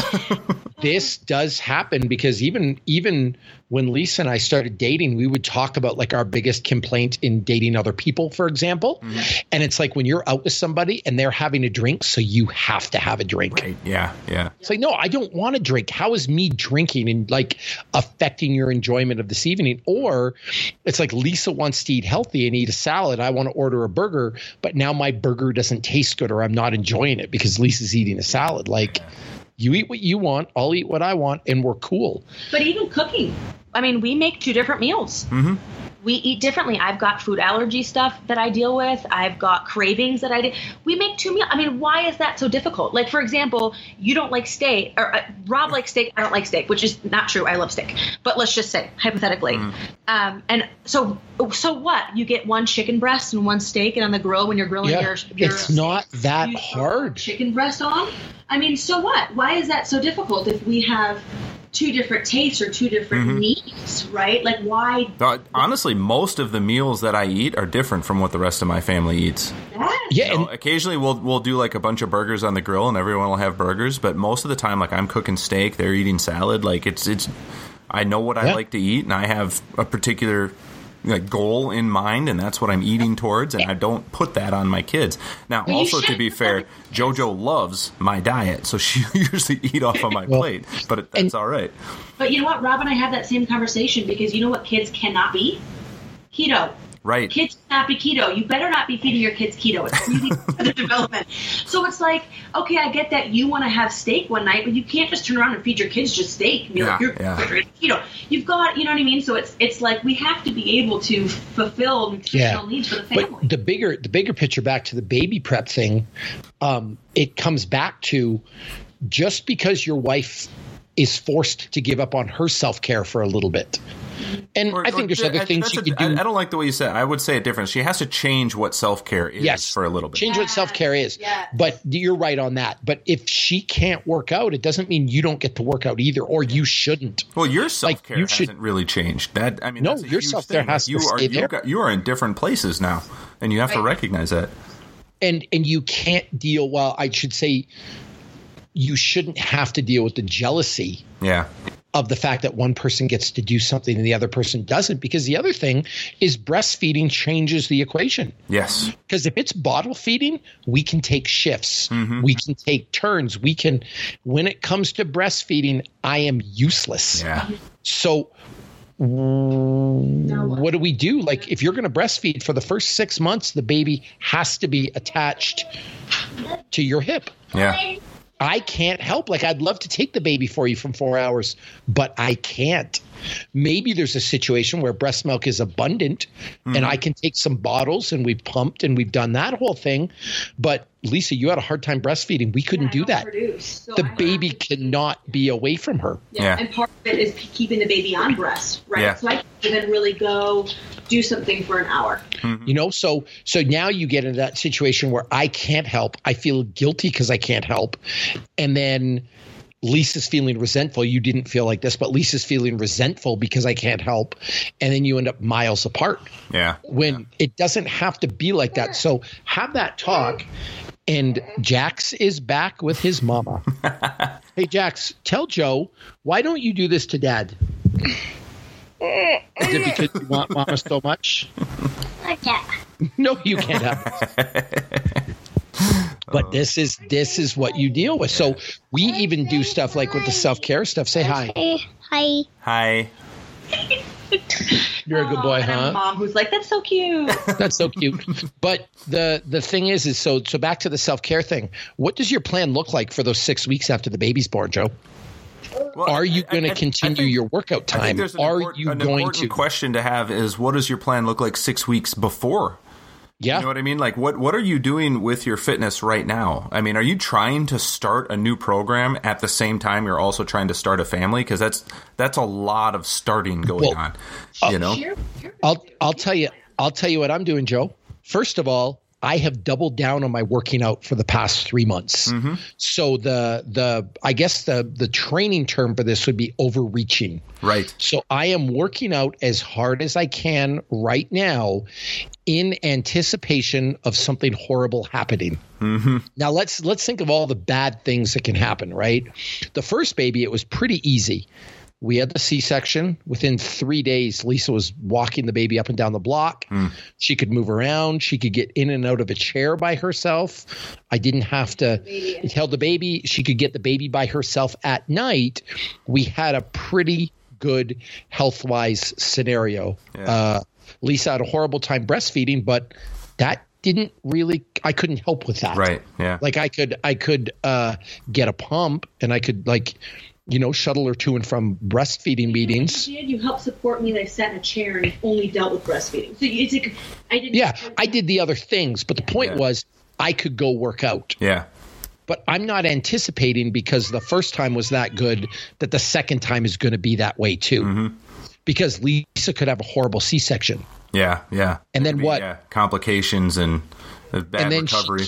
Speaker 1: this does happen because even even when Lisa and I started dating, we would talk about like our biggest complaint in dating other people, for example. Mm-hmm. And it's like when you're out with somebody and they're having a drink, so you have to have a drink.
Speaker 2: Right. Yeah, yeah.
Speaker 1: It's like, no, I don't want to drink. How is me drinking and like affecting your enjoyment of this evening? Or it's like Lisa wants to eat healthy and eat a salad. I want to order a burger, but now my burger doesn't taste good or I'm not enjoying it because Lisa's eating a salad. Like, you eat what you want, I'll eat what I want, and we're cool.
Speaker 3: But even cooking, I mean, we make two different meals.
Speaker 2: Mm-hmm.
Speaker 3: We eat differently. I've got food allergy stuff that I deal with. I've got cravings that I do. We make two meals. I mean, why is that so difficult? Like, for example, you don't like steak, or uh, Rob likes steak. I don't like steak, which is not true. I love steak, but let's just say hypothetically. Um, and so, so what? You get one chicken breast and one steak, and on the grill when you're grilling
Speaker 1: Yeah,
Speaker 3: your, your
Speaker 1: it's not that hard.
Speaker 3: Chicken breast on? I mean, so what? Why is that so difficult if we have two different tastes or two different
Speaker 2: Mm-hmm.
Speaker 3: needs, right? Like, why
Speaker 2: Uh, Honestly, most of the meals that I eat are different from what the rest of my family eats.
Speaker 3: that?
Speaker 1: Yeah,
Speaker 2: You know,
Speaker 1: and
Speaker 2: occasionally we'll we'll do like a bunch of burgers on the grill, and everyone will have burgers. But most of the time, like I'm cooking steak, they're eating salad. Like it's it's, I know what I like to eat, and I have a particular like goal in mind, and that's what I'm eating towards. And I don't put that on my kids. Now,
Speaker 3: you
Speaker 2: also to be fair, JoJo loves my diet, so she usually eat off of my
Speaker 1: Well,
Speaker 2: plate. But it, that's
Speaker 1: and-
Speaker 2: all right.
Speaker 3: But you know what? Rob and I have that same conversation because you know what kids cannot be? Keto.
Speaker 2: Right.
Speaker 3: Kids not be keto. You better not be feeding your kids keto. It's really for their development. So it's like, okay, I get that you want to have steak one night, but you can't just turn around and feed your kids just steak. And be like,
Speaker 2: Yeah,
Speaker 3: you're
Speaker 2: yeah.
Speaker 3: keto. You've got, you know what I mean? So it's it's like we have to be able to fulfill nutritional needs for the family.
Speaker 1: But the bigger the bigger picture back to the baby prep thing, um, it comes back to just because your wife is forced to give up on her self care for a little bit. And
Speaker 2: Or-
Speaker 1: I think
Speaker 2: or-
Speaker 1: there's other
Speaker 2: I-
Speaker 1: things
Speaker 2: that's
Speaker 1: you
Speaker 2: a-
Speaker 1: could do.
Speaker 2: I, I don't like the way you said. It. I would say it different. She has to change what self care is
Speaker 1: Yes.
Speaker 2: for a little bit.
Speaker 1: change what self care is.
Speaker 3: Yes.
Speaker 1: But you're right on that. But if she can't work out, it doesn't mean you don't get to work out either, or you shouldn't.
Speaker 2: Well, your self care
Speaker 1: you should-
Speaker 2: hasn't really changed. That I mean,
Speaker 1: No,
Speaker 2: that's a
Speaker 1: your self-care has
Speaker 2: you
Speaker 1: to
Speaker 2: are
Speaker 1: stay
Speaker 2: you
Speaker 1: there.
Speaker 2: got, you are in different places now, and you have to recognize that.
Speaker 1: And and you can't deal well, I should say you shouldn't have to deal with the jealousy
Speaker 2: Yeah,
Speaker 1: of the fact that one person gets to do something and the other person doesn't because the other thing is breastfeeding changes the equation.
Speaker 2: Yes,
Speaker 1: because if it's bottle feeding we can take shifts.
Speaker 2: Mm-hmm.
Speaker 1: we can take turns. We can when it comes to breastfeeding i am useless.
Speaker 2: Yeah,
Speaker 1: so what? do we do? Like if you're going to breastfeed for the first six months the baby has to be attached to your hip.
Speaker 2: Yeah.
Speaker 1: I can't help. Like, I'd love to take the baby for you from four hours, but I can't. Maybe there's a situation where breast milk is abundant and mm-hmm. I can take some bottles and we've pumped and we've done that whole thing. But Lisa, you had a hard time breastfeeding. We couldn't
Speaker 3: I
Speaker 1: do that.
Speaker 3: Produce. So
Speaker 1: The
Speaker 3: I have
Speaker 1: baby cannot be away from her.
Speaker 3: Yeah.
Speaker 2: Yeah.
Speaker 3: And part of it is keeping the baby on breast, right?
Speaker 2: Yeah.
Speaker 3: So I can't even really go do something for an hour.
Speaker 1: You know, so so now you get into that situation where I can't help. I feel guilty because I can't help, and then Lisa's feeling resentful. You didn't feel like this, but Lisa's feeling resentful because I can't help, and then you end up miles apart.
Speaker 2: Yeah.
Speaker 1: When it doesn't have to be like that. So have that talk. And Jax is back with his mama. hey, Jax, tell Joe, why don't you do this to dad? Is it because you want mama so much?
Speaker 4: Okay.
Speaker 1: No, you can't have. But this is this is what you deal with. So we even do stuff like with the self care stuff. Say hi.
Speaker 4: Hi.
Speaker 2: Hi.
Speaker 1: You're a good boy,
Speaker 3: and I a
Speaker 1: huh?
Speaker 3: mom who's like, "That's so cute."
Speaker 1: That's so cute. But the the thing is, is so so back to the self care thing. What does your plan look like for those six weeks after the baby's born, Joe?
Speaker 2: Well,
Speaker 1: Are you
Speaker 2: I- I-
Speaker 1: going to continue
Speaker 2: think-
Speaker 1: your workout time?
Speaker 2: an
Speaker 1: Are
Speaker 2: import-
Speaker 1: you
Speaker 2: an
Speaker 1: going
Speaker 2: important
Speaker 1: to?
Speaker 2: question to have is what does your plan look like six weeks before?
Speaker 1: Yeah.
Speaker 2: You know what I mean? Like what what are you doing with your fitness right now? I mean, are you trying to start a new program at the same time you're also trying to start a family? Because that's that's a lot of starting going
Speaker 1: Well,
Speaker 2: on. Uh, you know?
Speaker 1: I'll I'll tell you I'll tell you what I'm doing, Joe. First of all, I have doubled down on my working out for the past three months.
Speaker 2: Mm-hmm.
Speaker 1: So the the I guess the the training term for this would be overreaching.
Speaker 2: Right.
Speaker 1: So I am working out as hard as I can right now in anticipation of something horrible happening. Now let's let's think of all the bad things that can happen, right? The first baby, it was pretty easy. We had the C-section. Within three days, Lisa was walking the baby up and down the block. She could move around. She could get in and out of a chair by herself. I didn't have to it held the baby. She could get the baby by herself at night. We had a pretty good health-wise scenario.
Speaker 2: Yeah.
Speaker 1: Uh, Lisa had a horrible time breastfeeding, but that didn't really. I couldn't help with that.
Speaker 2: Right. Yeah.
Speaker 1: Like I could, I could uh, get a pump, and I could like, you know, shuttle her to and from breastfeeding meetings.
Speaker 3: You did. You helped support me. They sat in a chair and only dealt with breastfeeding. So it's like I didn't.
Speaker 1: Yeah, I did the other things, but the point
Speaker 2: Yeah.
Speaker 1: was I could go work out.
Speaker 2: yeah.
Speaker 1: But I'm not anticipating because the first time was that good that the second time is going to be that way too.
Speaker 2: Mm-hmm.
Speaker 1: Because Lisa could have a horrible C-section.
Speaker 2: Yeah. Yeah.
Speaker 1: And then
Speaker 2: Maybe,
Speaker 1: what?
Speaker 2: Yeah. Complications and bad
Speaker 1: And then she-
Speaker 2: recovery.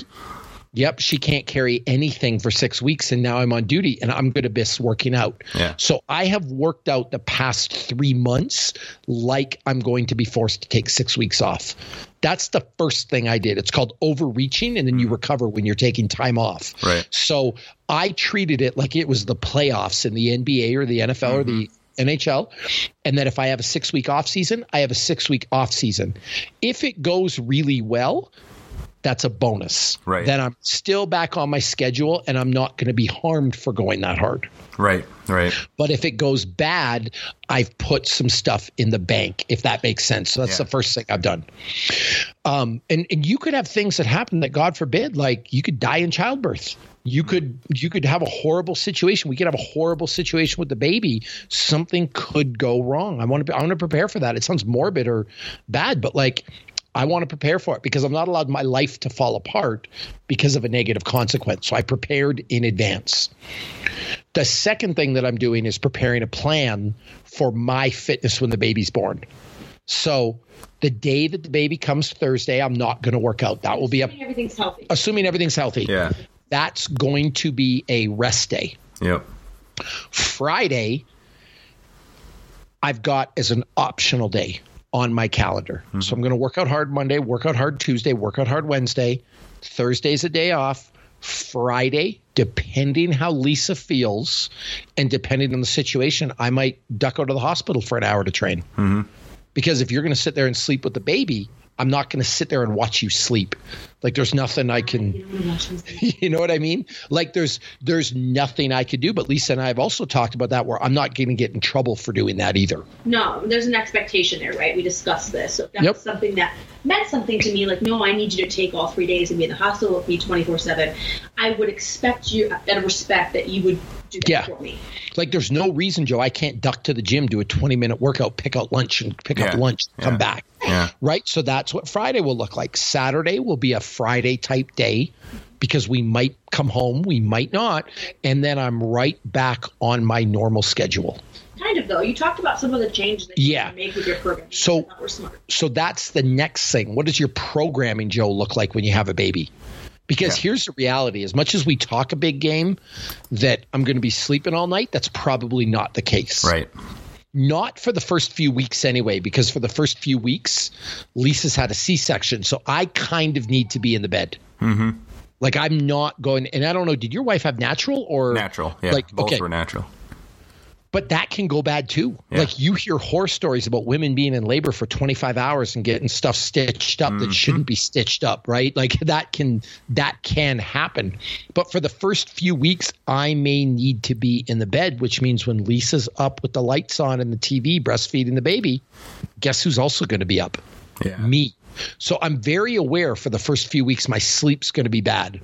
Speaker 1: Yep, she can't carry anything for six weeks, and now I'm on duty, and I'm going to miss working out.
Speaker 2: Yeah.
Speaker 1: So I have worked out the past three months like I'm going to be forced to take six weeks off. That's the first thing I did. It's called overreaching, and then you mm. recover when you're taking time off.
Speaker 2: Right.
Speaker 1: So I treated it like it was the playoffs in the NBA or the NFL or the mm-hmm. NHL. And that if I have a six week off season, I have a six week off season. If it goes really well, that's a bonus.
Speaker 2: Right.
Speaker 1: Then I'm still back on my schedule and I'm not going to be harmed for going that hard.
Speaker 2: Right. Right.
Speaker 1: But if it goes bad, I've put some stuff in the bank, if that makes sense. So that's
Speaker 2: Yeah.
Speaker 1: the first thing I've done. Um, and, and you could have things that happen that God forbid, like you could die in childbirth. You could you could have a horrible situation. We could have a horrible situation with the baby. Something could go wrong. I want to I want to prepare for that. It sounds morbid or bad, but like I want to prepare for it because I'm not allowed my life to fall apart because of a negative consequence. So I prepared in advance. The second thing that I'm doing is preparing a plan for my fitness when the baby's born. So the day that the baby comes Thursday, I'm not going to work out. That will be a
Speaker 3: Everything's healthy.
Speaker 1: assuming everything's healthy.
Speaker 2: Yeah.
Speaker 1: That's going to be a rest day.
Speaker 2: Yep.
Speaker 1: Friday, I've got as an optional day on my calendar. Hmm. So I'm going to work out hard Monday, work out hard Tuesday, work out hard Wednesday. Thursday's a day off. Friday, depending how Lisa feels and depending on the situation, I might duck out of the hospital for an hour to train. Mm-hmm. Because if you're going to sit there and sleep with the baby, I'm not going to sit there and watch you sleep. Like there's nothing I can you know what I mean? Like there's there's nothing I could do. But Lisa and I have also talked about that where I'm not going to get in trouble for doing that either.
Speaker 3: No, there's an expectation there, right? We discussed this. So that's
Speaker 1: Yep.
Speaker 3: something that meant something to me, like, no, I need you to take all three days and be in the hospital with me 24 7. I would expect you, out of respect, that you would do that
Speaker 1: Yeah.
Speaker 3: for me.
Speaker 1: Like there's no reason, Joe, I can't duck to the gym, do a 20 minute workout, pick out lunch and pick up
Speaker 2: Yeah.
Speaker 1: lunch, come back.
Speaker 2: Yeah.
Speaker 1: Right? So that's what Friday will look like. Saturday will be a Friday type day because we might come home, we might not, and then I'm right back on my normal schedule.
Speaker 3: Kind of though. You talked about some of the changes that
Speaker 1: Yeah.
Speaker 3: you can make with your program.
Speaker 1: So-
Speaker 3: I thought smart.
Speaker 1: so that's the next thing. What does your programming, Joe, look like when you have a baby? Because
Speaker 2: Yeah.
Speaker 1: here's the reality: as much as we talk a big game, that I'm going to be sleeping all night, that's probably not the case.
Speaker 2: Right.
Speaker 1: Not for the first few weeks anyway, because for the first few weeks, Lisa's had a C-section, so I kind of need to be in the bed. Mm-hmm. Like I'm not going, and I don't know. Did your wife have natural or
Speaker 2: Natural. Yeah.
Speaker 1: Like
Speaker 2: both
Speaker 1: okay,
Speaker 2: were natural.
Speaker 1: But that can go bad too.
Speaker 2: Yeah.
Speaker 1: Like you hear horror stories about women being in labor for 25 hours and getting stuff stitched up
Speaker 2: Mm-hmm.
Speaker 1: that shouldn't be stitched up, right? Like that can that can happen. But for the first few weeks I may need to be in the bed, which means when Lisa's up with the lights on and the TV breastfeeding the baby, guess who's also going to be up?
Speaker 2: Yeah.
Speaker 1: Me. So I'm very aware for the first few weeks my sleep's going to be bad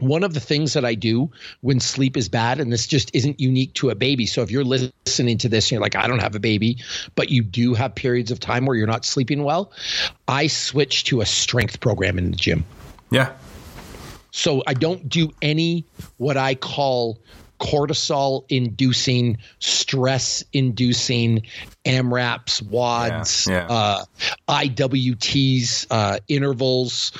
Speaker 1: one of the things that I do when sleep is bad, and this just isn't unique to a baby. So if you're listening to this and you're like, I don't have a baby, but you do have periods of time where you're not sleeping well, I switch to a strength program in the gym.
Speaker 2: Yeah.
Speaker 1: So I don't do any what I call cortisol inducing, stress inducing AMRAPs, WODs,
Speaker 2: Yeah, yeah.
Speaker 1: Uh, IWTs, uh, intervals.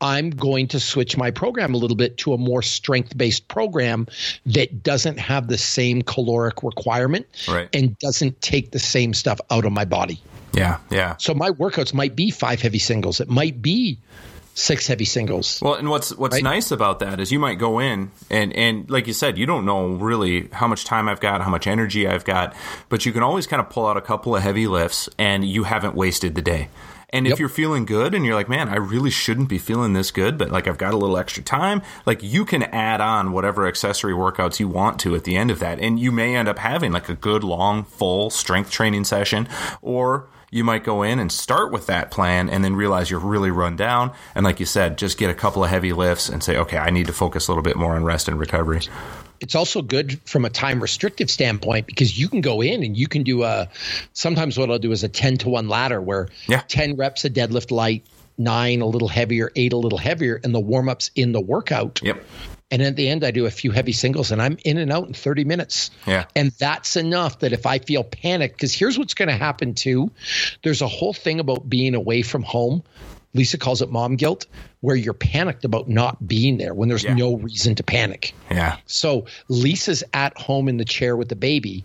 Speaker 1: I'm going to switch my program a little bit to a more strength based program that doesn't have the same caloric requirement
Speaker 2: Right.
Speaker 1: and doesn't take the same stuff out of my body.
Speaker 2: Yeah. Yeah.
Speaker 1: So my workouts might be five heavy singles. It might be six heavy singles.
Speaker 2: Well, and what's what's
Speaker 1: Right?
Speaker 2: nice about that is you might go in and and like you said, you don't know really how much time I've got, how much energy I've got, but you can always kind of pull out a couple of heavy lifts and you haven't wasted the day. And if you're feeling good and you're like, man, I really shouldn't be feeling this good, but like I've got a little extra time, like you can add on whatever accessory workouts you want to at the end of that. And you may end up having like a good, long, full strength training session, or you might go in and start with that plan and then realize you're really run down. And like you said, just get a couple of heavy lifts and say, okay, I need to focus a little bit more on rest and recovery.
Speaker 1: it's also good from a time restrictive standpoint because you can go in and you can do a sometimes what I'll do is a 10 to 1 ladder where
Speaker 2: Yeah.
Speaker 1: 10 reps a deadlift light, 9 a little heavier, 8 a little heavier and the warm-ups in the workout.
Speaker 2: Yep.
Speaker 1: And at the end I do a few heavy singles and I'm in and out in 30 minutes.
Speaker 2: Yeah.
Speaker 1: And that's enough that if I feel panicked, cuz here's what's going to happen too. There's a whole thing about being away from home. Lisa calls it mom guilt where you're panicked about not being there when there's
Speaker 2: Yeah.
Speaker 1: no reason to panic.
Speaker 2: Yeah.
Speaker 1: So Lisa's at home in the chair with the baby.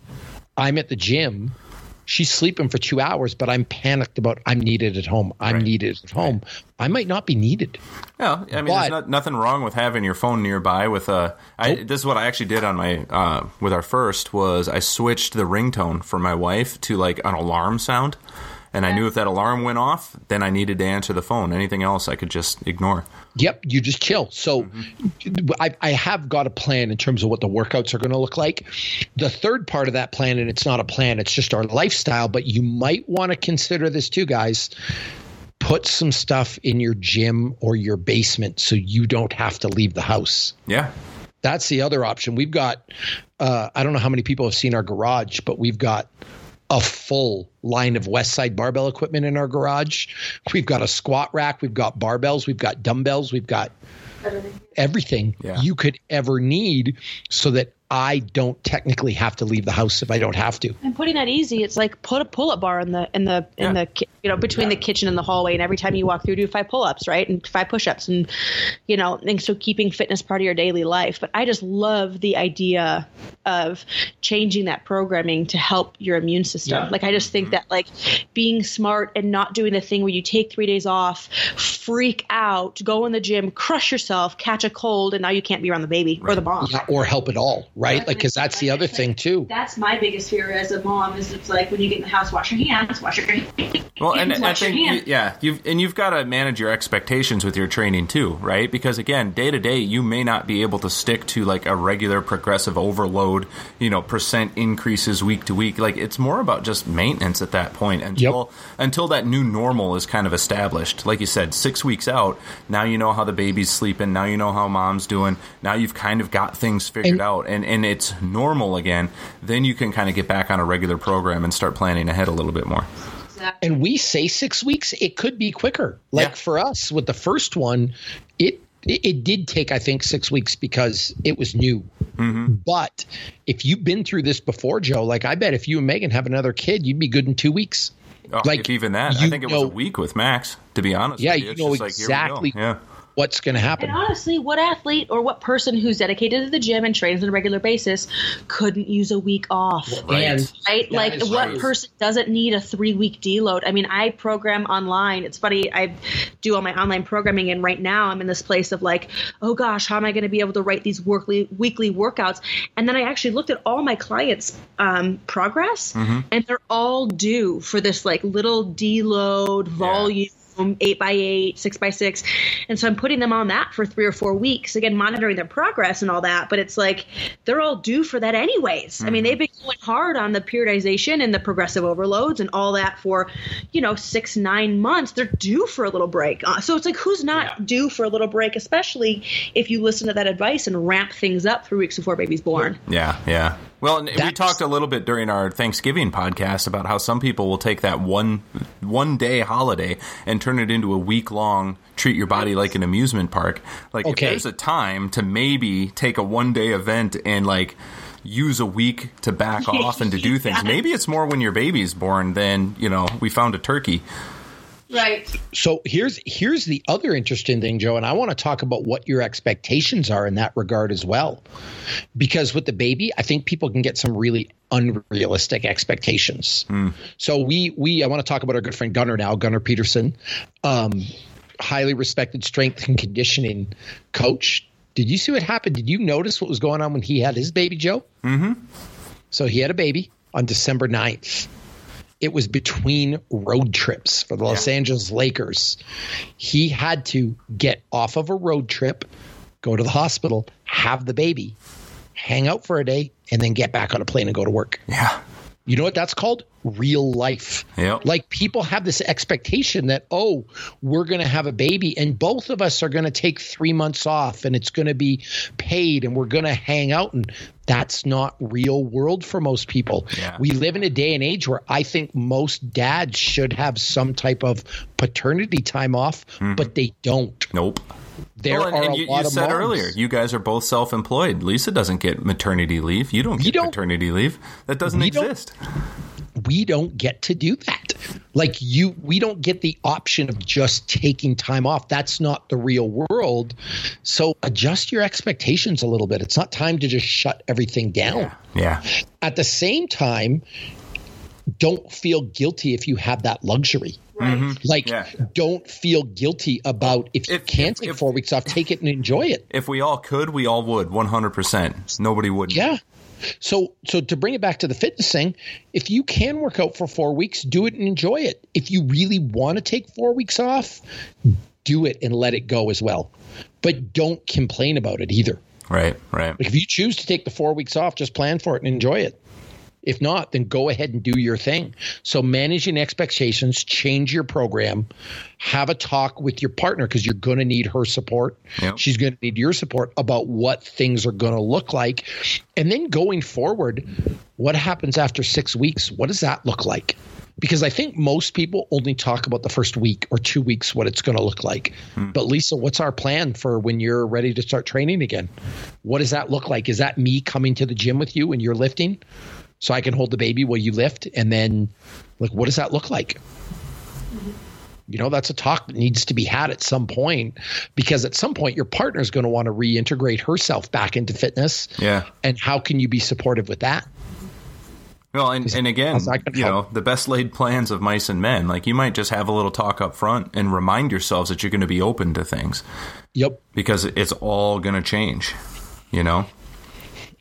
Speaker 1: I'm at the gym. She's sleeping for two hours, but I'm panicked about I'm needed at home. I'm
Speaker 2: Right.
Speaker 1: needed at home. I might not be needed.
Speaker 2: Yeah, I mean,
Speaker 1: But-
Speaker 2: there's not, nothing wrong with having your phone nearby. With a, I, this is what I actually did on my uh, with our first was I switched the ringtone for my wife to like an alarm sound, and I knew if that alarm went off, then I needed to answer the phone. Anything else, I could just ignore.
Speaker 1: Yep, you just chill. So I, I have got a plan in terms of what the workouts are going to look like. The third part of that plan, and it's not a plan, it's just our lifestyle, but you might want to consider this too, guys. Put some stuff in your gym or your basement so you don't have to leave the house.
Speaker 2: Yeah,
Speaker 1: that's the other option. We've got, uh, I don't know how many people have seen our garage, but we've got a full line of West Side barbell equipment in our garage. We've got a squat rack, we've got barbells, we've got dumbbells, we've got everything
Speaker 2: Yeah.
Speaker 1: you could ever need so that I don't technically have to leave the house if I don't have to.
Speaker 3: And putting that easy, it's like put a pull-up bar in the in the in
Speaker 2: Yeah.
Speaker 3: the you know between the kitchen and the hallway, and every time you walk through, do five pull-ups, right, and five push-ups, and you know, and so keeping fitness part of your daily life. But I just love the idea of changing that programming to help your immune system.
Speaker 2: Yeah.
Speaker 3: Like I just think mm-hmm. that like being smart and not doing the thing where you take three days off, freak out, go in the gym, crush yourself, catch a cold, and now you can't be around the baby or the mom.
Speaker 1: Yeah, or help at all, right? Like, because that's the other thing too.
Speaker 3: That's my biggest fear as a mom is it's like when you get in the house, wash your hands, wash your hands.
Speaker 2: Well, and I
Speaker 3: wash your
Speaker 2: think you,
Speaker 3: hands.
Speaker 2: yeah, you've and you've got to manage your expectations with your training too, right? Because again, day to day, you may not be able to stick to like a regular progressive overload, you know, percent increases week to week. Like it's more about just maintenance at that point until until that new normal is kind of established. Like you said, six weeks out, now you know how the baby's sleeping. Now you know how mom's doing. Now you've kind of got things figured
Speaker 1: And-
Speaker 2: out, and and it's normal again. Then you can kind of get back on a regular program and start planning ahead a little bit more.
Speaker 1: and we say six weeks it could be quicker like
Speaker 2: Yeah.
Speaker 1: for us with the first one it it, did take, I think, six weeks because it was new. Mm-hmm. But if you've been through this before, Joe, like I bet if you and Megan have another kid, you'd be good in two weeks.
Speaker 2: Oh,
Speaker 1: Like,
Speaker 2: even that, I think it
Speaker 1: know-
Speaker 2: was a week with Max. To be honest,
Speaker 1: Yeah,
Speaker 2: with
Speaker 1: you
Speaker 2: It's
Speaker 1: know
Speaker 2: just like, here we go.
Speaker 1: exactly
Speaker 2: Yeah,
Speaker 1: What's going to happen?
Speaker 3: And honestly, what athlete or what person who's dedicated to the gym and trains on a regular basis couldn't use a week off?
Speaker 2: Right.
Speaker 1: And
Speaker 3: Right?
Speaker 1: That
Speaker 3: like,
Speaker 1: is
Speaker 3: what
Speaker 1: right.
Speaker 3: person doesn't need a three week deload? I mean, I program online. It's funny, I do all my online programming, and right now I'm in this place of like, oh gosh, how am I going to be able to write these workly, weekly workouts? And then I actually looked at all my clients' um, progress, and they're all due for this like little deload volume. Eight by eight, six by six, and so I'm putting them on that for three or four weeks. Again, monitoring their progress and all that. But it's like they're all due for that anyways. I mean, they've been going hard on the periodization and the progressive overloads and all that for, you know, six nine months. They're due for a little break. Uh, so it's like who's not
Speaker 1: Yeah.
Speaker 3: due for a little break, especially if you listen to that advice and ramp things up three weeks before baby's born.
Speaker 2: yeah, yeah. Well, and we talked a little bit during our Thanksgiving podcast about how some people will take that one one day holiday and turn it into a week long treat your body like an amusement park. Like
Speaker 1: Okay.
Speaker 2: if there's a time to maybe take a one day event and like use a week to back off and to do things. Maybe it's more when your baby's born than, you know, we found a turkey.
Speaker 3: Right.
Speaker 1: So here's here's the other interesting thing, Joe, and I want to talk about what your expectations are in that regard as well. Because with the baby, I think people can get some really unrealistic expectations. So we we I want to talk about our good friend Gunnar now, Gunnar Peterson, um, highly respected strength and conditioning coach. Did you see what happened? Did you notice what was going on when he had his baby, Joe? Mm-hmm. So he had a baby on December 9th. It was between road trips for the Los Angeles Lakers. He had to get off of a road trip, go to the hospital, have the baby, hang out for a day, and then get back on a plane and go to work.
Speaker 2: Yeah.
Speaker 1: You know what that's called? Real life.
Speaker 2: Yep.
Speaker 1: Like people have this expectation that, oh, we're going to have a baby and both of us are going to take three months off and it's going to be paid and we're going to hang out. And that's not real world for most people.
Speaker 2: Yeah.
Speaker 1: We live in a day and age where I think most dads should have some type of paternity time off, mm-hmm. but they don't.
Speaker 2: Nope.
Speaker 1: There
Speaker 2: Well, and,
Speaker 1: are
Speaker 2: and
Speaker 1: a
Speaker 2: you,
Speaker 1: lot
Speaker 2: you said
Speaker 1: moms.
Speaker 2: earlier, you guys are both self-employed. Lisa doesn't get maternity leave. You don't get
Speaker 1: don't-
Speaker 2: maternity leave. That doesn't exist.
Speaker 1: We don't get to do that. Like you, we don't get the option of just taking time off. That's not the real world. So adjust your expectations a little bit. It's not time to just shut everything down.
Speaker 2: Yeah.
Speaker 1: At the same time, don't feel guilty if you have that luxury. Mm-hmm. Like,
Speaker 2: Yeah.
Speaker 1: don't feel guilty about if you
Speaker 2: If-
Speaker 1: can
Speaker 2: if-
Speaker 1: take
Speaker 2: if-
Speaker 1: four weeks off, take it and enjoy it.
Speaker 2: If we all could, we all would. One hundred percent. Nobody would.
Speaker 1: Yeah. So so to bring it back to the fitness thing, if you can work out for 4 weeks, do it and enjoy it. If you really want to take 4 weeks off, do it and let it go as well. But don't complain about it either.
Speaker 2: Right. Right.
Speaker 1: Like if you choose to take the 4 weeks off, just plan for it and enjoy it. If not, then go ahead and do your thing. So managing expectations, change your program, have a talk with your partner because you're going to need her support.
Speaker 2: Yep.
Speaker 1: She's going to need your support about what things are going to look like. And then going forward, what happens after six weeks? What does that look like? Because I think most people only talk about the first week or two weeks, what it's going to look like. Hmm. But Lisa, what's our plan for when you're ready to start training again? What does that look like? Is that me coming to the gym with you and you're lifting? So I can hold the baby while you lift, and then like what does that look like? You know, that's a talk that needs to be had at some point because at some point your partner is going to want to reintegrate herself back into fitness.
Speaker 2: Yeah.
Speaker 1: And how can you be supportive with that?
Speaker 2: Well, and, and again,
Speaker 1: how's that gonna
Speaker 2: you know, the best laid plans of mice and men. Like you might just have a little talk up front and remind yourselves that you're going to be open to things
Speaker 1: Yep.
Speaker 2: because it's all going to change. You know.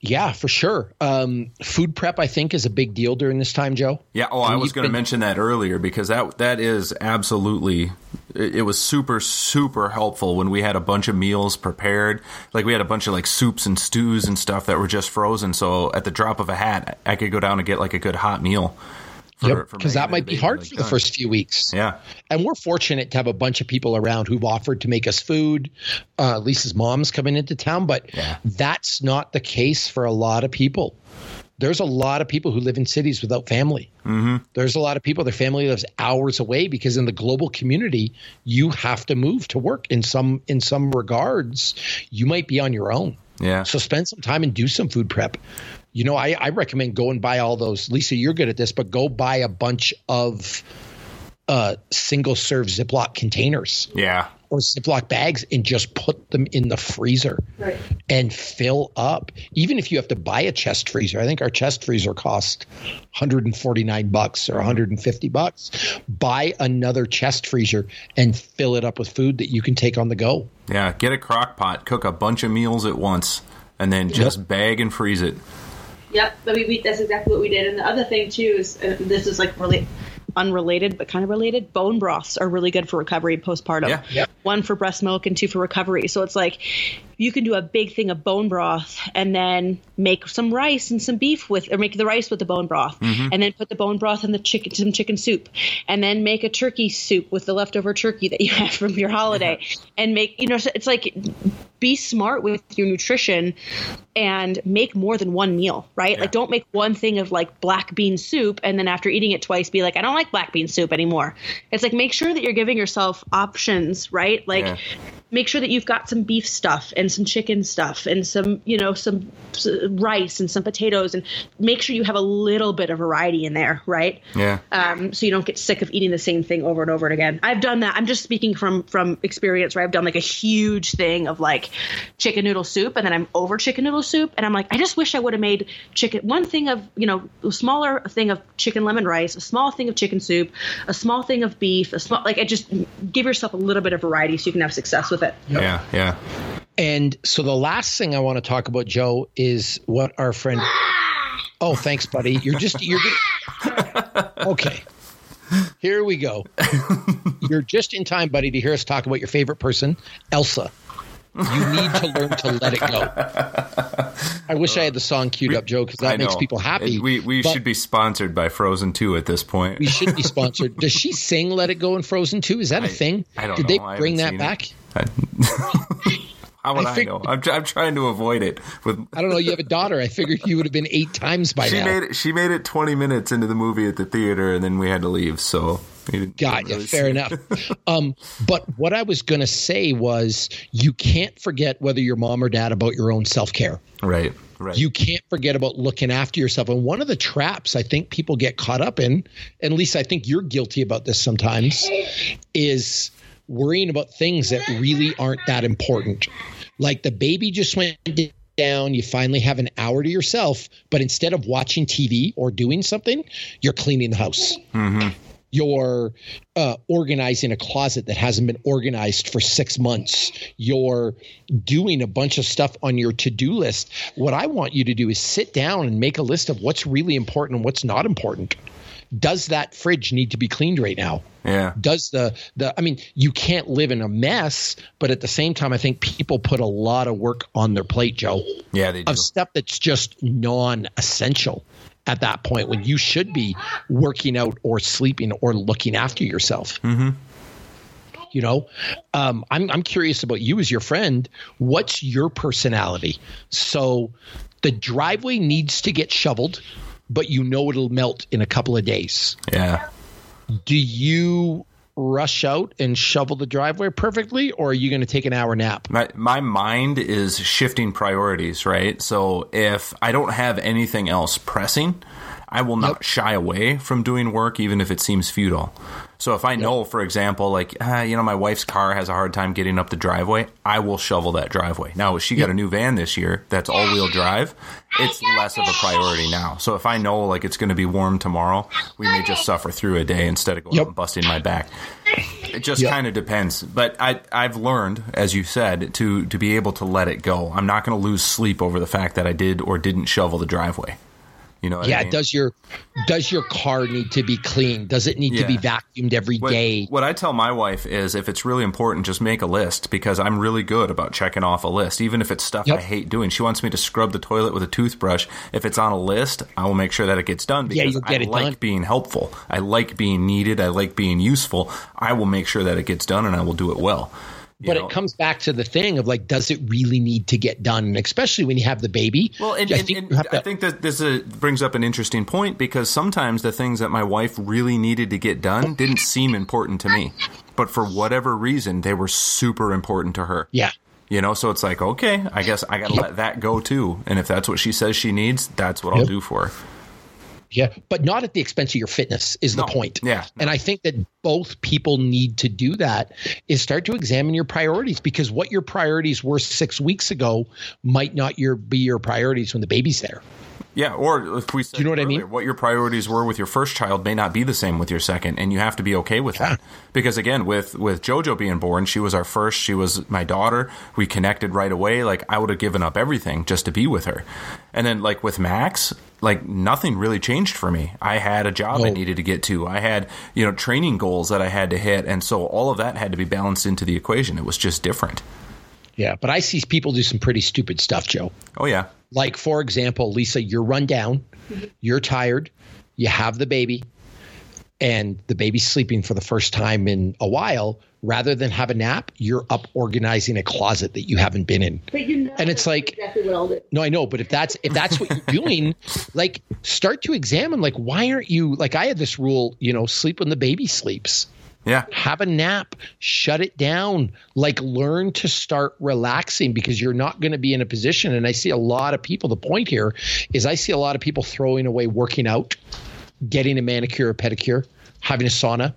Speaker 1: Yeah, for sure. Um, food prep, I think, is a big deal during this time, Joe.
Speaker 2: Yeah. Oh, I was going to
Speaker 1: been-
Speaker 2: mention that earlier because that that is absolutely. It, it was super super helpful when we had a bunch of meals prepared. Like we had a bunch of like soups and stews and stuff that were just frozen. So at the drop of a hat, I could go down and get like a good hot meal.
Speaker 1: Yep. Because
Speaker 2: Megan
Speaker 1: that might be hard
Speaker 2: like
Speaker 1: for the first few weeks.
Speaker 2: Yeah.
Speaker 1: And we're fortunate to have a bunch of people around who've offered to make us food. Uh, Lisa's mom's coming into town, but
Speaker 2: Yeah.
Speaker 1: that's not the case for a lot of people. there's a lot of people who live in cities without family. Mm-hmm. There's a lot of people, their family lives hours away because in the global community, you have to move to work in some in some regards. You might be on your own.
Speaker 2: Yeah.
Speaker 1: So spend some time and do some food prep. You know, I, I recommend go and buy all those. Lisa, you're good at this, but go buy a bunch of uh, single serve Ziploc containers
Speaker 2: Yeah.
Speaker 1: or Ziploc bags and just put them in the freezer
Speaker 3: Right.
Speaker 1: and fill up. Even if you have to buy a chest freezer, I think our chest freezer cost 149 bucks or 150 bucks. Buy another chest freezer and fill it up with food that you can take on the go.
Speaker 2: Yeah. Get a crock pot, cook a bunch of meals at once, and then just bag and freeze it.
Speaker 3: Yep, I mean, we, that's exactly what we did. And the other thing too is, and this is like really unrelated, but kind of related. Bone broths are really good for recovery postpartum.
Speaker 2: Yeah.
Speaker 1: Yep.
Speaker 3: One for breast milk and two for recovery. So it's like you can do a big thing of bone broth and then make some rice and some beef with, or make the rice with the bone broth, mm-hmm. and then put the bone broth in the chicken, some chicken soup, and then make a turkey soup with the leftover turkey that you have from your holiday, mm-hmm. and make you know, it's like be smart with your nutrition and make more than one meal, right? Like don't make one thing of like black bean soup and then after eating it twice be like I don't like black bean soup anymore. It's like make sure that you're giving yourself options, right? Like
Speaker 2: Yeah.
Speaker 3: Make sure that you've got some beef stuff and some chicken stuff and some, you know, some rice and some potatoes and make sure you have a little bit of variety in there, right?
Speaker 2: Yeah.
Speaker 3: um, so you don't get sick of eating the same thing over and over and again. I've done that. I'm just speaking from from experience where I've done like a huge thing of like chicken noodle soup, and then I'm over chicken noodle soup, and I'm like, I just wish I would have made chicken one thing of you know a smaller thing of chicken lemon rice, a small thing of chicken soup, a small thing of beef, a small like I just give yourself a little bit of variety so you can have success with it.
Speaker 2: Yeah. Yeah.
Speaker 1: And so the last thing I want to talk about, Joe, is what our friend. Oh, thanks, buddy. You're just you're. Get, okay. Here we go. You're just in time, buddy, to hear us talk about your favorite person, Elsa. You need to learn to let it go. I wish I had the song queued up, Joe, because that
Speaker 2: I
Speaker 1: makes
Speaker 2: know.
Speaker 1: people happy.
Speaker 2: It- We we should be sponsored by Frozen 2 at this point.
Speaker 1: We should be sponsored. Does she sing "Let It Go" in Frozen 2? Is that a
Speaker 2: I-
Speaker 1: thing?
Speaker 2: I don't
Speaker 1: Did
Speaker 2: know.
Speaker 1: they bring that
Speaker 2: haven't
Speaker 1: back?
Speaker 2: How would
Speaker 1: I
Speaker 2: I, know? I'm, I'm trying to avoid it. With
Speaker 1: I don't know. You have a daughter. I figured you would have been eight times by
Speaker 2: she
Speaker 1: now.
Speaker 2: made it. She made it 20 minutes into the movie at the theater, and then we had to leave. So
Speaker 1: Got you.
Speaker 2: really
Speaker 1: Fair enough. Um, but what I was going to say was you can't forget whether you're mom or dad about your own self care.
Speaker 2: Right. Right.
Speaker 1: You can't forget about looking after yourself. And one of the traps I think people get caught up in, and Lisa, I think you're guilty about this sometimes, is worrying about things that really aren't that important. Like the baby just went down, you finally have an hour to yourself, but instead of watching TV or doing something, you're cleaning the house. You're uh, organizing a closet that hasn't been organized for six months. You're doing a bunch of stuff on your to do list. What I want you to do is sit down and make a list of what's really important and what's not important. Does that fridge need to be cleaned right now?
Speaker 2: yeah.
Speaker 1: does the the i mean you can't live in a mess but at the same time i think people put a lot of work on their plate joe
Speaker 2: Yeah. They do.
Speaker 1: of stuff that's just non-essential at that point when you should be working out or sleeping or looking after yourself mm-hmm. you know um, I'm, I'm curious about you as your friend what's your personality so the driveway needs to get shoveled but you know it'll melt in a couple of days
Speaker 2: Yeah.
Speaker 1: do you rush out and shovel the driveway perfectly or are you going to take an hour nap
Speaker 2: My my mind is shifting priorities, right? So if I don't have anything else pressing, I will not
Speaker 1: Yep.
Speaker 2: shy away from doing work, even if it seems futile. So if I know, for example, like ah, you know, my wife's car has a hard time getting up the driveway, I will shovel that driveway. Now she got a new van this year that's all wheel drive. It's less of a priority now. So if I know like it's going to be warm tomorrow, we may just suffer through a day instead of going
Speaker 1: Yep.
Speaker 2: out and busting my back. It just
Speaker 1: Yep.
Speaker 2: kind of depends. But I I've learned, as you said, to to be able to let it go. I'm not going to lose sleep over the fact that I did or didn't shovel the driveway. You know, what I
Speaker 1: yeah
Speaker 2: mean?
Speaker 1: does your does your car need to be clean does it need to be vacuumed every
Speaker 2: What,
Speaker 1: day?
Speaker 2: what I tell my wife is if it's really important, just make a list because I'm really good about checking off a list, even if it's stuff
Speaker 1: Yep.
Speaker 2: I hate doing. She wants me to scrub the toilet with a toothbrush. If it's on a list, I will make sure that it gets done
Speaker 1: Yeah,
Speaker 2: because
Speaker 1: get
Speaker 2: I like
Speaker 1: done.
Speaker 2: being helpful. I like being needed. I like being useful. I will make sure that it gets done and I will do it well.
Speaker 1: But
Speaker 2: know?
Speaker 1: it comes back to the thing of like, does it really need to get done? Especially when you have the baby.
Speaker 2: Well, and,
Speaker 1: I
Speaker 2: and-
Speaker 1: think
Speaker 2: and
Speaker 1: you have
Speaker 2: I think that this uh, brings up an interesting point because sometimes the things that my wife really needed to get done didn't seem important to me, but for whatever reason, they were super important to her.
Speaker 1: yeah.
Speaker 2: You know, so it's like, okay, I guess I got to
Speaker 1: Yep.
Speaker 2: let that go too. And if that's what she says she needs, that's what I'll do for her.
Speaker 1: Yeah, but not at the expense of your fitness is the point.
Speaker 2: Yeah.
Speaker 1: And I think that both people need to do that is start to examine your priorities because what your priorities were 6 weeks ago might not your be your priorities when the baby's there.
Speaker 2: Yeah, or if we said
Speaker 1: you know what I mean?
Speaker 2: What your priorities were with your first child may not be the same with your second, and you have to be okay with that. Because again, with with JoJo being born, she was our first. She was my daughter. We connected right away. Like I would have given up everything just to be with her. And then like with Max, like nothing really changed for me. I had a job I needed to get to. I had you know training goals that I had to hit, and so all of that had to be balanced into the equation. It was just different.
Speaker 1: Yeah, but I see people do some pretty stupid stuff, Joe.
Speaker 2: Oh yeah,
Speaker 1: Like for example, Lisa, you're run down, you're tired, you have the baby, and the baby's sleeping for the first time in a while. Rather than have a nap, you're up organizing a closet that you haven't been in.
Speaker 3: But you know
Speaker 1: And it's like-
Speaker 3: exactly what I'll do.
Speaker 1: No, I know, but if that's if that's what you're doing, like start to examine like why aren't you like I had this rule, you know, sleep when the baby sleeps.
Speaker 2: yeah.
Speaker 1: Have a nap, shut it down, like learn to start relaxing because you're not going to be in a position and I see a lot of people the point here is I see a lot of people throwing away working out, getting a manicure or pedicure, having a sauna,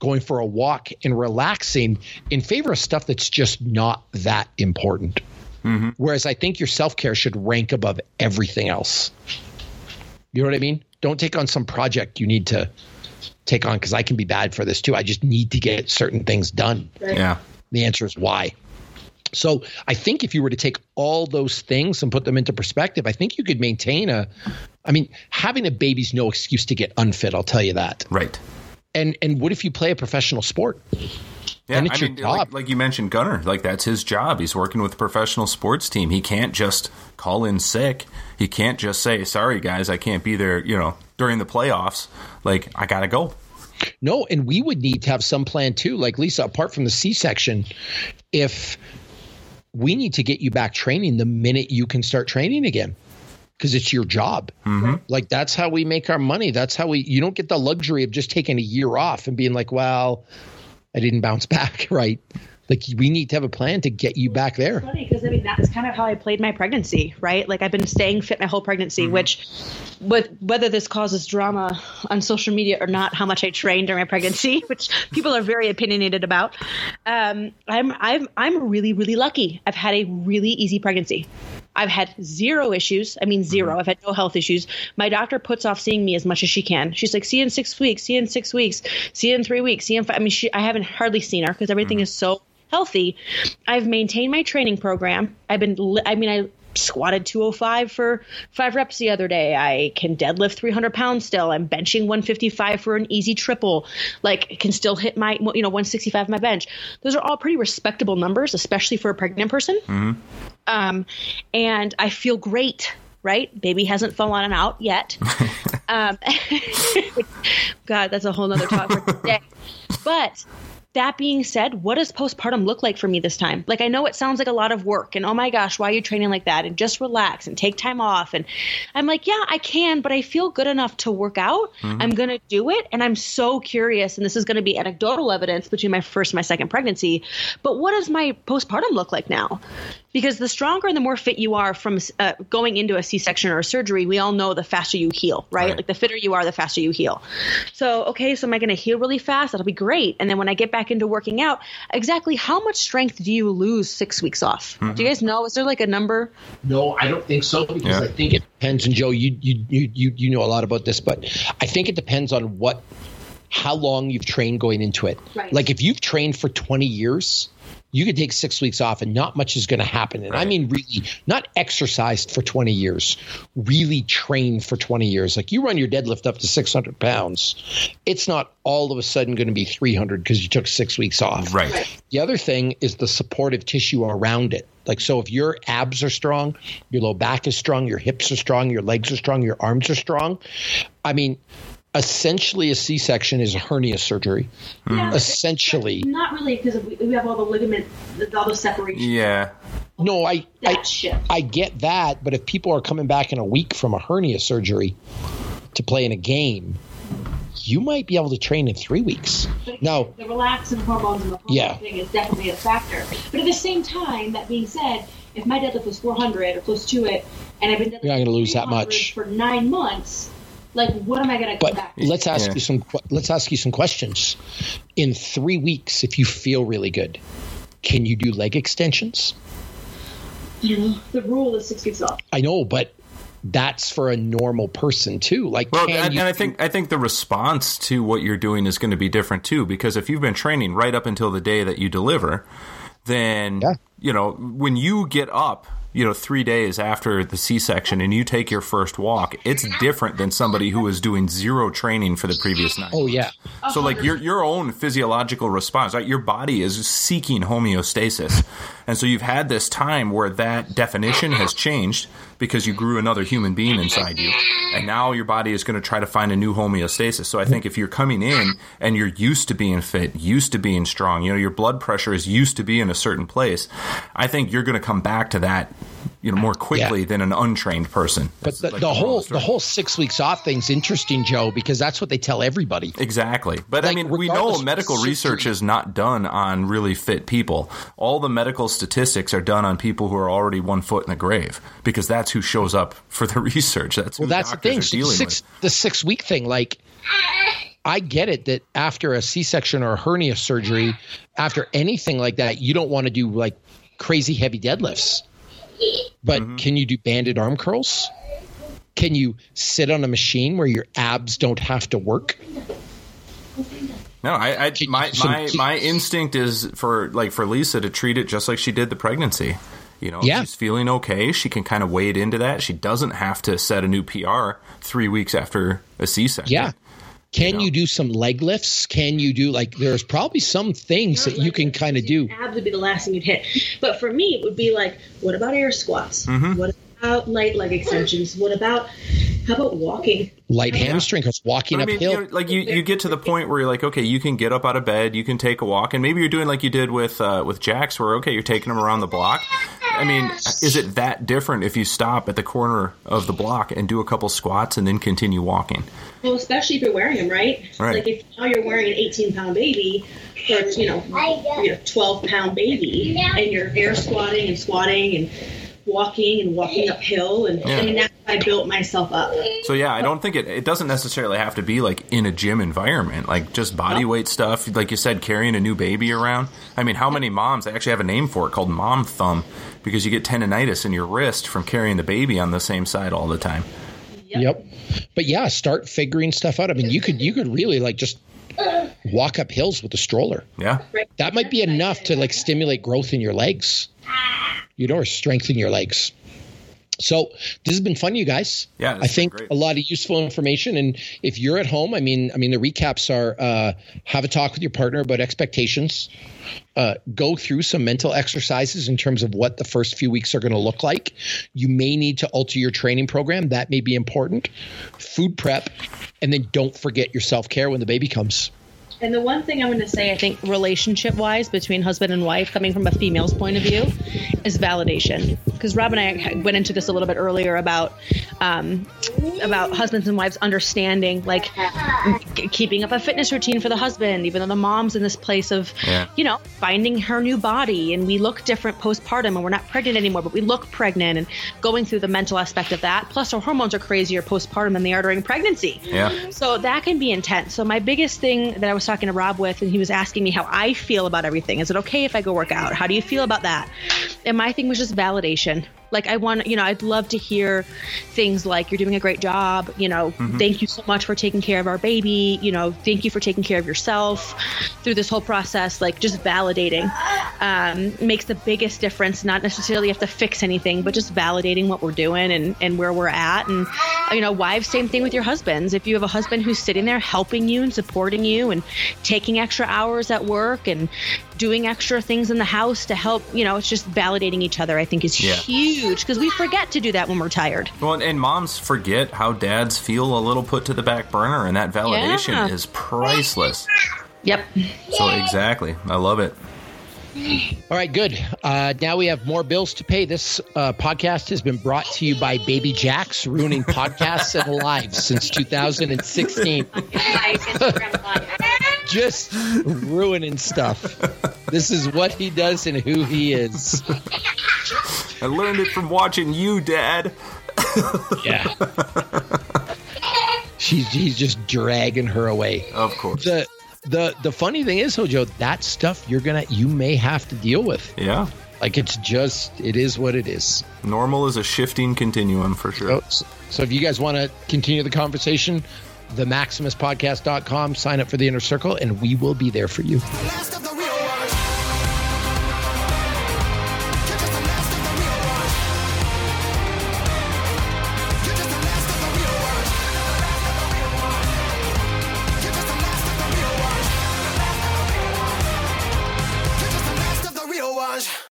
Speaker 1: going for a walk and relaxing in favor of stuff that's just not that important. Mm-hmm. Whereas I think your self care should rank above everything else. You know what I mean? Don't take on some project you need to take on because I can be bad for this too. I just need to get certain things done.
Speaker 2: Yeah.
Speaker 1: The answer is why. So I think if you were to take all those things and put them into perspective, I think you could maintain a. I mean, having a baby's no excuse to get unfit. I'll tell you that.
Speaker 2: Right.
Speaker 1: And and what if you play a professional sport?
Speaker 2: Yeah,
Speaker 1: And it's
Speaker 2: I
Speaker 1: your
Speaker 2: mean,
Speaker 1: job.
Speaker 2: Like, like you mentioned, Gunnar, like that's his job. He's working with a professional sports team. He can't just call in sick. He can't just say, "Sorry, guys, I can't be there." You know, during the playoffs, like I gotta go.
Speaker 1: No, and we would need to have some plan too. Like Lisa, apart from the C section, if we need to get you back training the minute you can start training again. Because it's your job. Like that's how we make our money. That's how we you don't get the luxury of just taking a year off and being like, well, I didn't bounce back, right? Like we need to have a plan to get you back there.
Speaker 3: funny because I mean that's kind of how I played my pregnancy, right? Like I've been staying fit my whole pregnancy, which, with whether this causes drama on social media or not, how much I trained during my pregnancy, which people are very opinionated about. Um, I'm I'm I'm really really lucky. I've had a really easy pregnancy. I've had zero issues. I mean, 0 mm-hmm. I've had no health issues. My doctor puts off seeing me as much as she can. She's like, see you in six weeks, see you in six weeks, see you in three weeks, see you in five. I mean, she, I haven't hardly seen her because everything mm-hmm. is so healthy. I've maintained my training program. I've been, li- I mean, I squatted 205 for five reps the other day. I can deadlift 300 pounds still. I'm benching 155 for an easy triple. Like, I can still hit my, you know, 165 my bench. Those are all pretty respectable numbers, especially for a pregnant person. Um, and I feel great. Right, baby hasn't fallen out yet. um, God, that's a whole nother talk for today. But that being said, what does postpartum look like for me this time? Like, I know it sounds like a lot of work, and oh my gosh, why are you training like that? And just relax and take time off. And I'm like, yeah, I can, but I feel good enough to work out. I'm going to do it. And I'm so curious, and this is going to be anecdotal evidence between my first and my second pregnancy. But what does my postpartum look like now? Because the stronger and the more fit you are from uh, going into a C section or a surgery, we all know the faster you heal, right?
Speaker 2: Right.
Speaker 3: Like the fitter you are, the faster you heal. So, okay, so am I going to heal really fast? That'll be great. And then when I get back into working out, exactly how much strength do you lose six weeks off? Do you mm-hmm. guys know? Is there like a number?
Speaker 1: No, I don't think so because
Speaker 2: Yeah.
Speaker 1: I think it depends. And Joe, you you you you you know a lot about this, but I think it depends on what how long you've trained going into it.
Speaker 3: Right.
Speaker 1: Like if you've trained for 20 years, you could take six weeks off and not much is going to happen. And I mean, really, not exercised for 20 years, really trained for 20 years. Like you run your deadlift up to 600 pounds, it's not all of a sudden going to be 300 because you took six weeks off.
Speaker 2: Right.
Speaker 1: The other thing is the supportive tissue around it. Like, so if your abs are strong, your low back is strong, your hips are strong, your legs are strong, your arms are strong. I mean, essentially a C-section is a hernia surgery.
Speaker 3: Yeah, mm-hmm. but
Speaker 1: Essentially,
Speaker 3: not really because we, we have all the ligament, all the separation.
Speaker 2: Yeah.
Speaker 1: no, I,
Speaker 3: That
Speaker 1: I
Speaker 3: shit.
Speaker 1: I get that, but if people are coming back in a week from a hernia surgery to play in a game, you might be able to train in three weeks. No,
Speaker 3: the relaxin hormones and the hormone
Speaker 1: Yeah.
Speaker 3: thing is definitely a factor. But at the same time, that being said, if my deadlift was 400 or close to it, and I've been deadlifting
Speaker 1: You're not gonna lose that much.
Speaker 3: for nine months, like what am I going to come
Speaker 1: but
Speaker 3: back?
Speaker 1: let's ask
Speaker 2: Yeah.
Speaker 1: you some let's ask you some questions. In three weeks, if you feel really good, can you do leg extensions?
Speaker 3: You know, the rule is six weeks off.
Speaker 1: I know, but that's for a normal person too. Like,
Speaker 2: Well,
Speaker 1: can
Speaker 2: and,
Speaker 1: you
Speaker 2: and I think I think the response to what you're doing is going to be different too. Because if you've been training right up until the day that you deliver, then
Speaker 1: Yeah.
Speaker 2: you know when you get up, you know, three days after the C-section and you take your first walk, it's different than somebody who was doing zero training for the previous night.
Speaker 1: Oh yeah,
Speaker 2: So like your your own physiological response, right? Your body is seeking homeostasis. And so you've had this time where that definition has changed because you grew another human being inside you. And now your body is going to try to find a new homeostasis. So I think if you're coming in and you're used to being fit, used to being strong, you know, your blood pressure is used to be in a certain place, I think you're going to come back to that you know more quickly
Speaker 1: Yeah.
Speaker 2: than an untrained person.
Speaker 1: but the,
Speaker 2: like
Speaker 1: the
Speaker 2: moral
Speaker 1: whole the whole six weeks off thing's interesting, Joe, because that's what they tell everybody.
Speaker 2: Exactly. But I mean, we know medical research is not done on really fit people. All the medical statistics are done on people who are already one foot in the grave because that's who shows up for the research. That's
Speaker 1: Well, that's the thing. The six
Speaker 2: with.
Speaker 1: the six week thing, like I get it that after a C section or a hernia surgery, after anything like that, you don't want to do like crazy heavy deadlifts. But
Speaker 2: Mm-hmm.
Speaker 1: can you do banded arm curls? Can you sit on a machine where your abs don't have to work?
Speaker 2: No, I, I my my my instinct is for like for Lisa to treat it just like she did the pregnancy. You know,
Speaker 1: Yeah.
Speaker 2: she's feeling okay. She can kind of wade into that. She doesn't have to set a new PR three weeks after a C-section.
Speaker 1: Yeah. Can
Speaker 2: know?
Speaker 1: you do some leg lifts? Can you do like there's probably some things that you can kind of do.
Speaker 3: Abs would be the last thing you'd hit. But for me, it would be like, what about air squats?
Speaker 2: Mm-hmm.
Speaker 3: What about light leg extensions? What about how about walking?
Speaker 1: Light hamstring because walking
Speaker 2: I mean,
Speaker 1: uphill.
Speaker 2: you know, like you, you get to the point where you're like, okay, you can get up out of bed, you can take a walk, and maybe you're doing like you did with uh, with Jax, where okay, you're taking him around the block. I mean, is it that different if you stop at the corner of the block and do a couple squats and then continue walking?
Speaker 3: Well, especially if you're wearing them, right?
Speaker 2: Right.
Speaker 3: Like if now you're wearing an 18 pound baby, or you know, you know, 12 pound baby, and you're air squatting and squatting and walking and walking uphill, and
Speaker 2: Yeah.
Speaker 3: I that's how I built myself up.
Speaker 2: So yeah, I don't think it it doesn't necessarily have to be like in a gym environment, like just body weight stuff. Like you said, carrying a new baby around. I mean, how many moms? They actually have a name for it called mom thumb because you get tendonitis in your wrist from carrying the baby on the same side all the time.
Speaker 1: Yep. But yeah, start figuring stuff out. I mean, you could you could really like just walk up hills with a stroller.
Speaker 2: Yeah.
Speaker 1: That might be enough to like stimulate growth in your legs. You know, or strengthen your legs. So this has been fun, you guys.
Speaker 2: Yeah,
Speaker 1: I think a lot of useful information. And if you're at home, I mean, I mean, the recaps are uh, have a talk with your partner about expectations. Uh, go through some mental exercises in terms of what the first few weeks are going to look like. You may need to alter your training program. That may be important. Food prep, and then don't forget your self care when the baby comes.
Speaker 3: And the one thing I'm going to say, I think, relationship wise, between husband and wife, coming from a female's point of view, is validation. Because Rob and I went into this a little bit earlier about um, about husbands and wives understanding, like keeping up a fitness routine for the husband, even though the mom's in this place of,
Speaker 2: Yeah.
Speaker 3: you know, finding her new body, and we look different postpartum, and we're not pregnant anymore, but we look pregnant, and going through the mental aspect of that. Plus, our hormones are crazier postpartum than they are during pregnancy.
Speaker 2: Yeah.
Speaker 3: So that can be intense. So my biggest thing that I was talking to Rob with, and he was asking me how I feel about everything. Is it okay if I go work out? How do you feel about that? And my thing was just validation. Like I want, you know, I'd love to hear things like you're doing a great job. You know, thank you so much for taking care of our baby. You know, thank you for taking care of yourself through this whole process. Like just validating um, makes the biggest difference. Not necessarily have to fix anything, but just validating what we're doing and and where we're at. And you know, wives, same thing with your husbands. If you have a husband who's sitting there helping you and supporting you and taking extra hours at work and doing extra things in the house to help. You know, it's just validating each other. I think is
Speaker 2: Yeah.
Speaker 3: huge because we forget to do that when we're tired.
Speaker 2: Well, and moms forget how dads feel a little put to the back burner, and that validation
Speaker 3: Yeah.
Speaker 2: is priceless.
Speaker 3: Yep.
Speaker 2: So exactly, I love it.
Speaker 1: All right, good. Uh, now we have more bills to pay. This uh, podcast has been brought to you by Baby Jax, ruining podcasts and lives since 2016. Just ruining stuff. This is what he does and who he is.
Speaker 2: I learned it from watching you, Dad.
Speaker 1: Yeah. She's he's just dragging her away.
Speaker 2: Of course.
Speaker 1: The the the funny thing is, Hojo, that stuff you're gonna you may have to deal with.
Speaker 2: Yeah.
Speaker 1: Like it's just it is what it is.
Speaker 2: Normal is a shifting continuum for sure.
Speaker 1: So, so if you guys want to continue the conversation, the maximuspodcast.com, sign up for the inner circle, and we will be there for you.